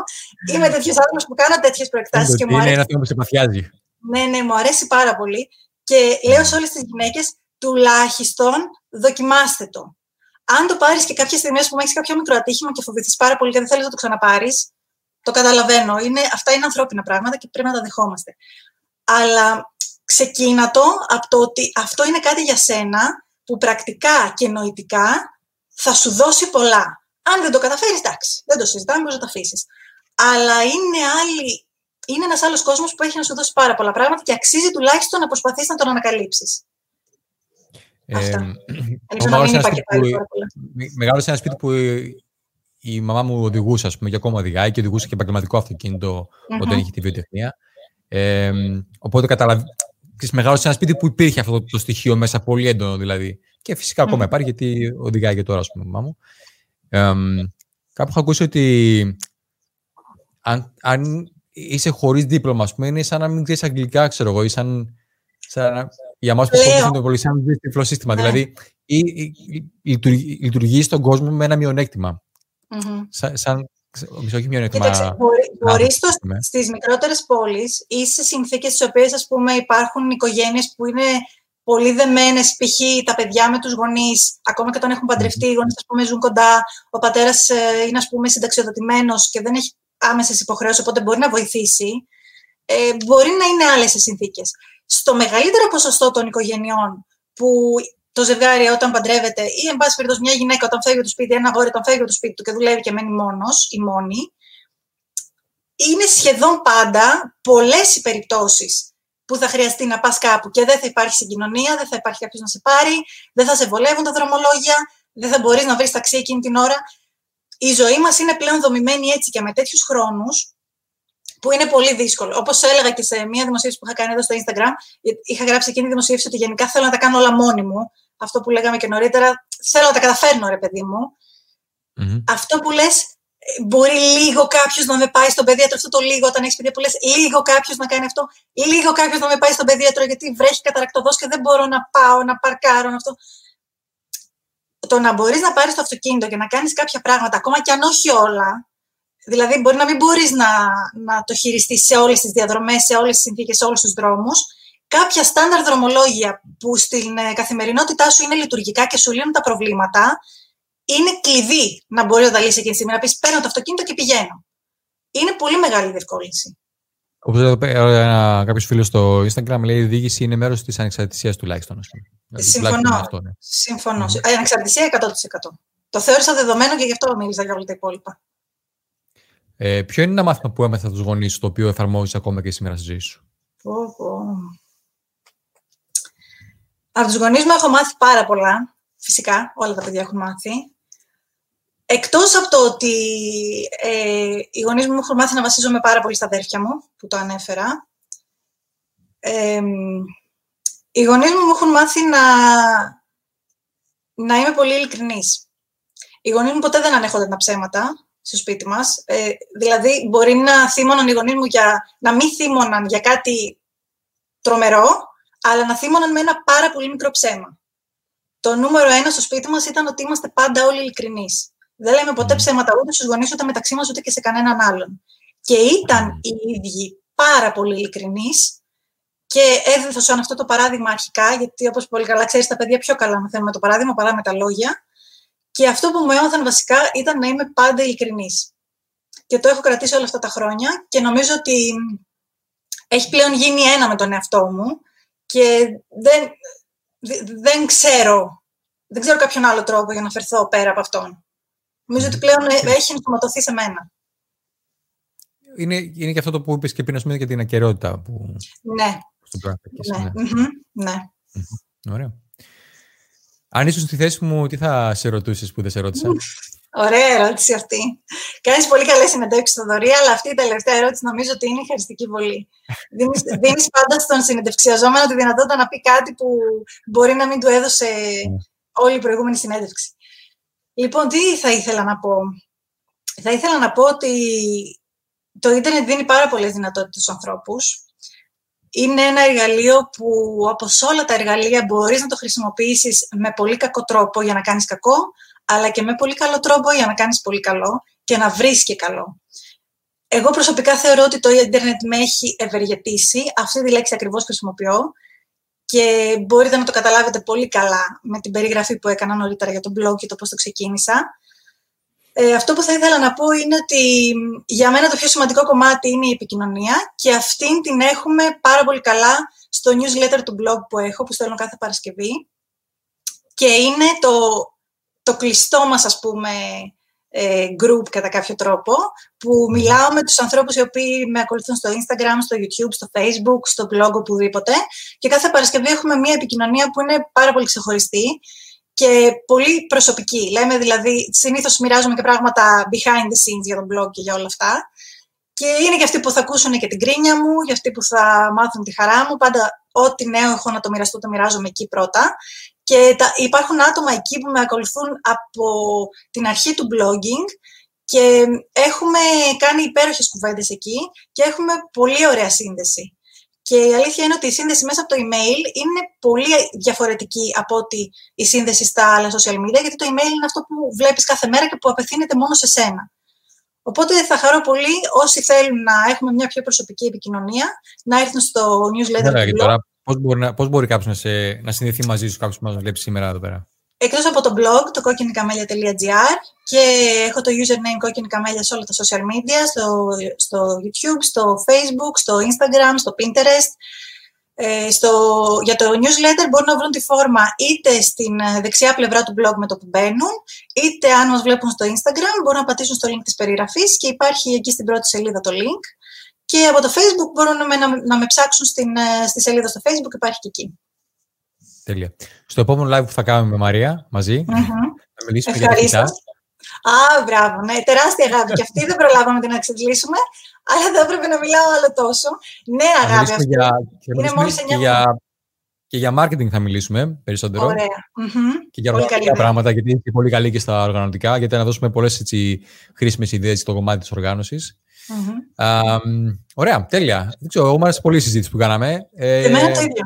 Είμαι τέτοιος άνθρωπος που κάνω τέτοιες προεκτάσεις και μου αρέσει. Είναι ένας θέμα που σε παθιάζει. Ναι, ναι, μου αρέσει πάρα πολύ. Και λέω σε όλες τις γυναίκες, τουλάχιστον δοκιμάστε το. Αν το πάρεις και κάποιε στιγμέ που έχεις κάποιο μικρό ατύχημα και φοβηθείς πάρα πολύ και δεν θέλεις να το ξαναπάρεις, το καταλαβαίνω. Είναι, αυτά είναι ανθρώπινα πράγματα και πρέπει να τα δεχόμαστε. Αλλά ξεκίνα το από το ότι αυτό είναι κάτι για σένα που πρακτικά και νοητικά θα σου δώσει πολλά. Αν δεν το καταφέρεις, εντάξει, δεν το συζητάμε, μπορείς να το αφήσεις. Αλλά είναι, άλλη, είναι ένας άλλος κόσμος που έχει να σου δώσει πάρα πολλά πράγματα και αξίζει τουλάχιστον να προσπαθείς να τον ανακαλύψεις. Ε, Αυτά. Μεγάλο σε ένα σπίτι που η μαμά μου οδηγούσε, ας πούμε, και ακόμα οδηγάει και οδηγούσε και επαγγελματικό αυτοκίνητο mm-hmm. όταν είχε τη βιοτεχνία. Ε, οπότε καταλαβα μεγάλωσε σε ένα σπίτι που υπήρχε αυτό το στοιχείο μέσα, πολύ έντονο δηλαδή. Και φυσικά ακόμα υπάρχει, γιατί οδηγάει και τώρα, ας πούμε, μαμά μου. κάπου έχω ακούσει ότι αν, αν είσαι χωρίς δίπλωμα, ας πούμε, είναι σαν να μην ξέρεις αγγλικά, ξέρω εγώ, ή σαν, σαν για εμά που είναι το πολύ σαν να τυφλό σύστημα. Ναι. Δηλαδή, ή, ή, λειτουργεί, λειτουργείς στον κόσμο με ένα μειονέκτημα. Mm-hmm. Σαν, σαν, Μισό, όχι μειονέκτημα. Κοίταξε, μπορεί, ναι. στις μικρότερες πόλεις ή σε συνθήκες στις οποίες υπάρχουν οικογένειες που είναι πολύ δεμένες, π.χ. τα παιδιά με τους γονείς, ακόμα και όταν έχουν παντρευτεί, οι γονείς ζουν κοντά, ο πατέρας ε, είναι ας πούμε συνταξιοδοτημένος και δεν έχει άμεσες υποχρεώσεις, οπότε μπορεί να βοηθήσει. Ε, μπορεί να είναι άλλες οι συνθήκες. Στο μεγαλύτερο ποσοστό των οικογενειών που το ζευγάρι όταν παντρεύεται ή, εν πάση περιπτώσει, μια γυναίκα όταν φεύγει από το σπίτι, ένα αγόρι όταν φεύγει από το σπίτι του και δουλεύει και μένει μόνος ή μόνη, είναι σχεδόν πάντα πολλές οι περιπτώσεις που θα χρειαστεί να πας κάπου και δεν θα υπάρχει συγκοινωνία, δεν θα υπάρχει κάποιος να σε πάρει, δεν θα σε βολεύουν τα δρομολόγια, δεν θα μπορείς να βρεις ταξί εκείνη την ώρα. Η ζωή μας είναι πλέον δομημένη έτσι και με τέτοιους χρόνους που είναι πολύ δύσκολο. Όπως έλεγα και σε μία δημοσίευση που είχα κάνει εδώ στο Instagram, είχα γράψει εκείνη τη δημοσίευση ότι γενικά θέλω να τα κάνω όλα μόνη μου αυτό που λέγαμε και νωρίτερα, θέλω να τα καταφέρνω, ρε παιδί μου. Αυτό που λες, μπορεί λίγο κάποιος να με πάει στον παιδίατρο, αυτό το λίγο όταν έχεις παιδιά που λες, λίγο κάποιος να κάνει αυτό, λίγο κάποιος να με πάει στον παιδίατρο γιατί βρέχει καταρακτοδός και δεν μπορώ να πάω, να παρκάρω, αυτό. Το να μπορείς να πάρεις το αυτοκίνητο και να κάνεις κάποια πράγματα, ακόμα και αν όχι όλα, δηλαδή μπορεί να μην μπορείς να, να το χειριστείς σε όλες τις διαδρομές, σε όλες τις συνθήκες, σε όλους τους δρόμους, κάποια στάνταρ δρομολόγια που στην ε, καθημερινότητά σου είναι λειτουργικά και σου λύνουν τα προβλήματα, είναι κλειδί να μπορεί να τα λύσει εκείνη τη στιγμή. Να πεις: Παίρνω το αυτοκίνητο και πηγαίνω. Είναι πολύ μεγάλη διευκόλυνση. Όπως εδώ πέρα κάποιος φίλος στο Instagram λέει: Η διοίκηση είναι μέρος της ανεξαρτησίας τουλάχιστον. Δηλαδή, Συμφωνώ. Αυτό, ναι. Συμφωνώ. Mm-hmm. Η ανεξαρτησία 100%. Το θεώρησα δεδομένο και γι' αυτό μίλησα για όλα τα υπόλοιπα. Ε, ποιο είναι ένα μάθημα που έμαθα τους γονείς, το οποίο εφαρμόζεις ακόμα και σήμερα στη ζωή σου; Πω, πω. Από τους γονείς μου έχω μάθει πάρα πολλά. Φυσικά, όλα τα παιδιά έχουν μάθει. Εκτός από το ότι ε, οι γονείς μου έχουν μάθει να βασίζομαι πάρα πολύ στα αδέρφια μου, που το ανέφερα, ε, οι γονείς μου έχουν μάθει να, να είμαι πολύ ειλικρινής. Οι γονείς μου ποτέ δεν ανέχονται τα ψέματα στο σπίτι μας. Ε, δηλαδή, μπορεί να θύμωναν οι γονείς μου για, να μην θύμωναν για κάτι τρομερό, αλλά να θύμωναν με ένα πάρα πολύ μικρό ψέμα. Το νούμερο ένα στο σπίτι μας ήταν ότι είμαστε πάντα όλοι ειλικρινείς. Δεν λέμε ποτέ ψέματα ούτε στους γονείς, ούτε μεταξύ μας, ούτε και σε κανέναν άλλον. Και ήταν οι ίδιοι πάρα πολύ ειλικρινείς και έδωσαν αυτό το παράδειγμα αρχικά, γιατί όπως πολύ καλά ξέρεις, τα παιδιά πιο καλά μαθαίνουν με το παράδειγμα παρά με τα λόγια. Και αυτό που μου έμαθαν βασικά ήταν να είμαι πάντα ειλικρινής. Και το έχω κρατήσει όλα αυτά τα χρόνια και νομίζω ότι έχει πλέον γίνει ένα με τον εαυτό μου και δεν, δεν ξέρω, δεν ξέρω κάποιον άλλο τρόπο για να φερθώ πέρα από αυτόν. Νομίζω ότι πλέον έχει ενσωματωθεί σε μένα. Είναι, είναι και αυτό το που είπες και πριν, για την ακαιρεότητα που. Ναι. ναι. Ναι. ναι. Ωραία. Αν ήσουν στη θέση μου, τι θα σε ρωτούσες που δεν σε ρώτησα; Ωραία ερώτηση αυτή. Κάνει πολύ καλές συνεντεύξεις στο Δωρή, αλλά αυτή η τελευταία ερώτηση νομίζω ότι είναι χαριστική πολύ. Δίνεις πάντα στον συνεντευξιαζόμενο τη δυνατότητα να πει κάτι που μπορεί να μην του έδωσε ναι. όλη η προηγούμενη συνέντευξη. Λοιπόν, τι θα ήθελα να πω; Θα ήθελα να πω ότι το ίντερνετ δίνει πάρα πολλές δυνατότητες στους ανθρώπους. Είναι ένα εργαλείο που, όπως όλα τα εργαλεία, μπορείς να το χρησιμοποιήσεις με πολύ κακό τρόπο για να κάνεις κακό, αλλά και με πολύ καλό τρόπο για να κάνεις πολύ καλό και να βρεις και καλό. Εγώ προσωπικά θεωρώ ότι το ίντερνετ με έχει ευεργετήσει. Αυτή τη λέξη ακριβώς χρησιμοποιώ και μπορείτε να το καταλάβετε πολύ καλά με την περιγραφή που έκανα νωρίτερα για το blog και το πώς το ξεκίνησα. Ε, αυτό που θα ήθελα να πω είναι ότι για μένα το πιο σημαντικό κομμάτι είναι η επικοινωνία και αυτήν την έχουμε πάρα πολύ καλά στο newsletter του blog που έχω, που στέλνω κάθε Παρασκευή. Και είναι το, το κλειστό μας, ας πούμε, ε, group κατά κάποιο τρόπο, που μιλάω με τους ανθρώπους οι οποίοι με ακολουθούν στο Instagram, στο YouTube, στο Facebook, στο blog, οπουδήποτε. Και κάθε Παρασκευή έχουμε μια επικοινωνία που είναι πάρα πολύ ξεχωριστή και πολύ προσωπική. Λέμε δηλαδή, συνήθως μοιράζομαι και πράγματα behind the scenes για τον blog και για όλα αυτά. Και είναι και αυτοί που θα ακούσουν και την κρίνια μου, για αυτοί που θα μάθουν τη χαρά μου. Πάντα ό,τι νέο έχω να το μοιραστώ, το μοιράζομαι εκεί πρώτα. Και τα, υπάρχουν άτομα εκεί που με ακολουθούν από την αρχή του blogging και έχουμε κάνει υπέροχες κουβέντες εκεί και έχουμε πολύ ωραία σύνδεση. Και η αλήθεια είναι ότι η σύνδεση μέσα από το email είναι πολύ διαφορετική από ότι η σύνδεση στα άλλα social media, γιατί το email είναι αυτό που βλέπεις κάθε μέρα και που απευθύνεται μόνο σε σένα. Οπότε θα χαρώ πολύ όσοι θέλουν να έχουμε μια πιο προσωπική επικοινωνία να έρθουν στο newsletter του blog. Πώς μπορεί, να, πώς μπορεί κάποιος να, σε, να συνδεθεί μαζί σου, κάποιος που μας βλέπει σήμερα εδώ πέρα; Εκτός από το blog, το κόκκινικαμέλια.gr και έχω το username κόκκινη καμέλια σε όλα τα social media, στο, στο YouTube, στο Facebook, στο Instagram, στο Pinterest. Ε, στο, για το newsletter μπορούν να βρουν τη φόρμα είτε στην ε, δεξιά πλευρά του blog με το που μπαίνουν, είτε αν μας βλέπουν στο Instagram μπορούν να πατήσουν στο link της περιγραφής και υπάρχει εκεί στην πρώτη σελίδα το link. Και από το Facebook μπορούν να, να, να με ψάξουν στην, ε, στη σελίδα στο Facebook, υπάρχει και εκεί. Τέλεια. Στο επόμενο live που θα κάνουμε με Μαρία μαζί, mm-hmm. θα μιλήσουμε Ευχαριστώ. για τα Α, μπράβο, ναι, τεράστια αγάπη. και αυτή δεν προλάβαμε την εξαντλήσουμε, αλλά δεν έπρεπε να μιλάω άλλο τόσο. Ναι, αγάπη αυτή. Για, είναι μόλις και, για, και για marketing θα μιλήσουμε περισσότερο. Ωραία. Και για οργανωτικά πράγματα, γιατί είναι πολύ καλή και στα οργανωτικά, γιατί να δώσουμε πολλές χρήσιμες ιδέες στο κομμάτι της οργάνωσης. Mm-hmm. ωραία, τέλεια. Δεν ξέρω, εγώ μου άρεσε πολύ η συζήτηση που κάναμε. Ε, Εμένα το ίδιο.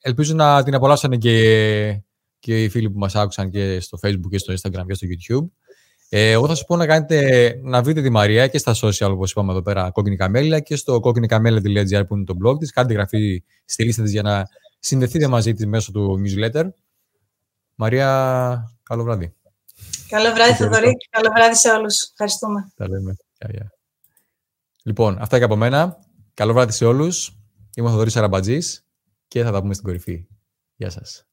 Ελπίζω να την απολαύσανε και, και οι φίλοι που μας άκουσαν και στο Facebook και στο Instagram και στο YouTube. Ε, εγώ θα σου πω να, κάνετε, να βρείτε τη Μαρία και στα social, όπως είπαμε εδώ πέρα, κόκκινη καμέλια και στο κόκκινικαμέλια.gr που είναι το blog της. Κάντε γραφή στη λίστα της για να συνδεθείτε μαζί της μέσω του newsletter. Μαρία, καλό βράδυ. Καλό βράδυ, Θοδωρή. Καλό βράδυ σε όλους. Ευχαριστούμε. Τα λέμε. Λοιπόν, αυτά και από μένα. Καλό βράδυ σε όλους. Είμαι ο Θοδωρής Αραμπατζής και θα τα πούμε στην κορυφή. Γεια σας.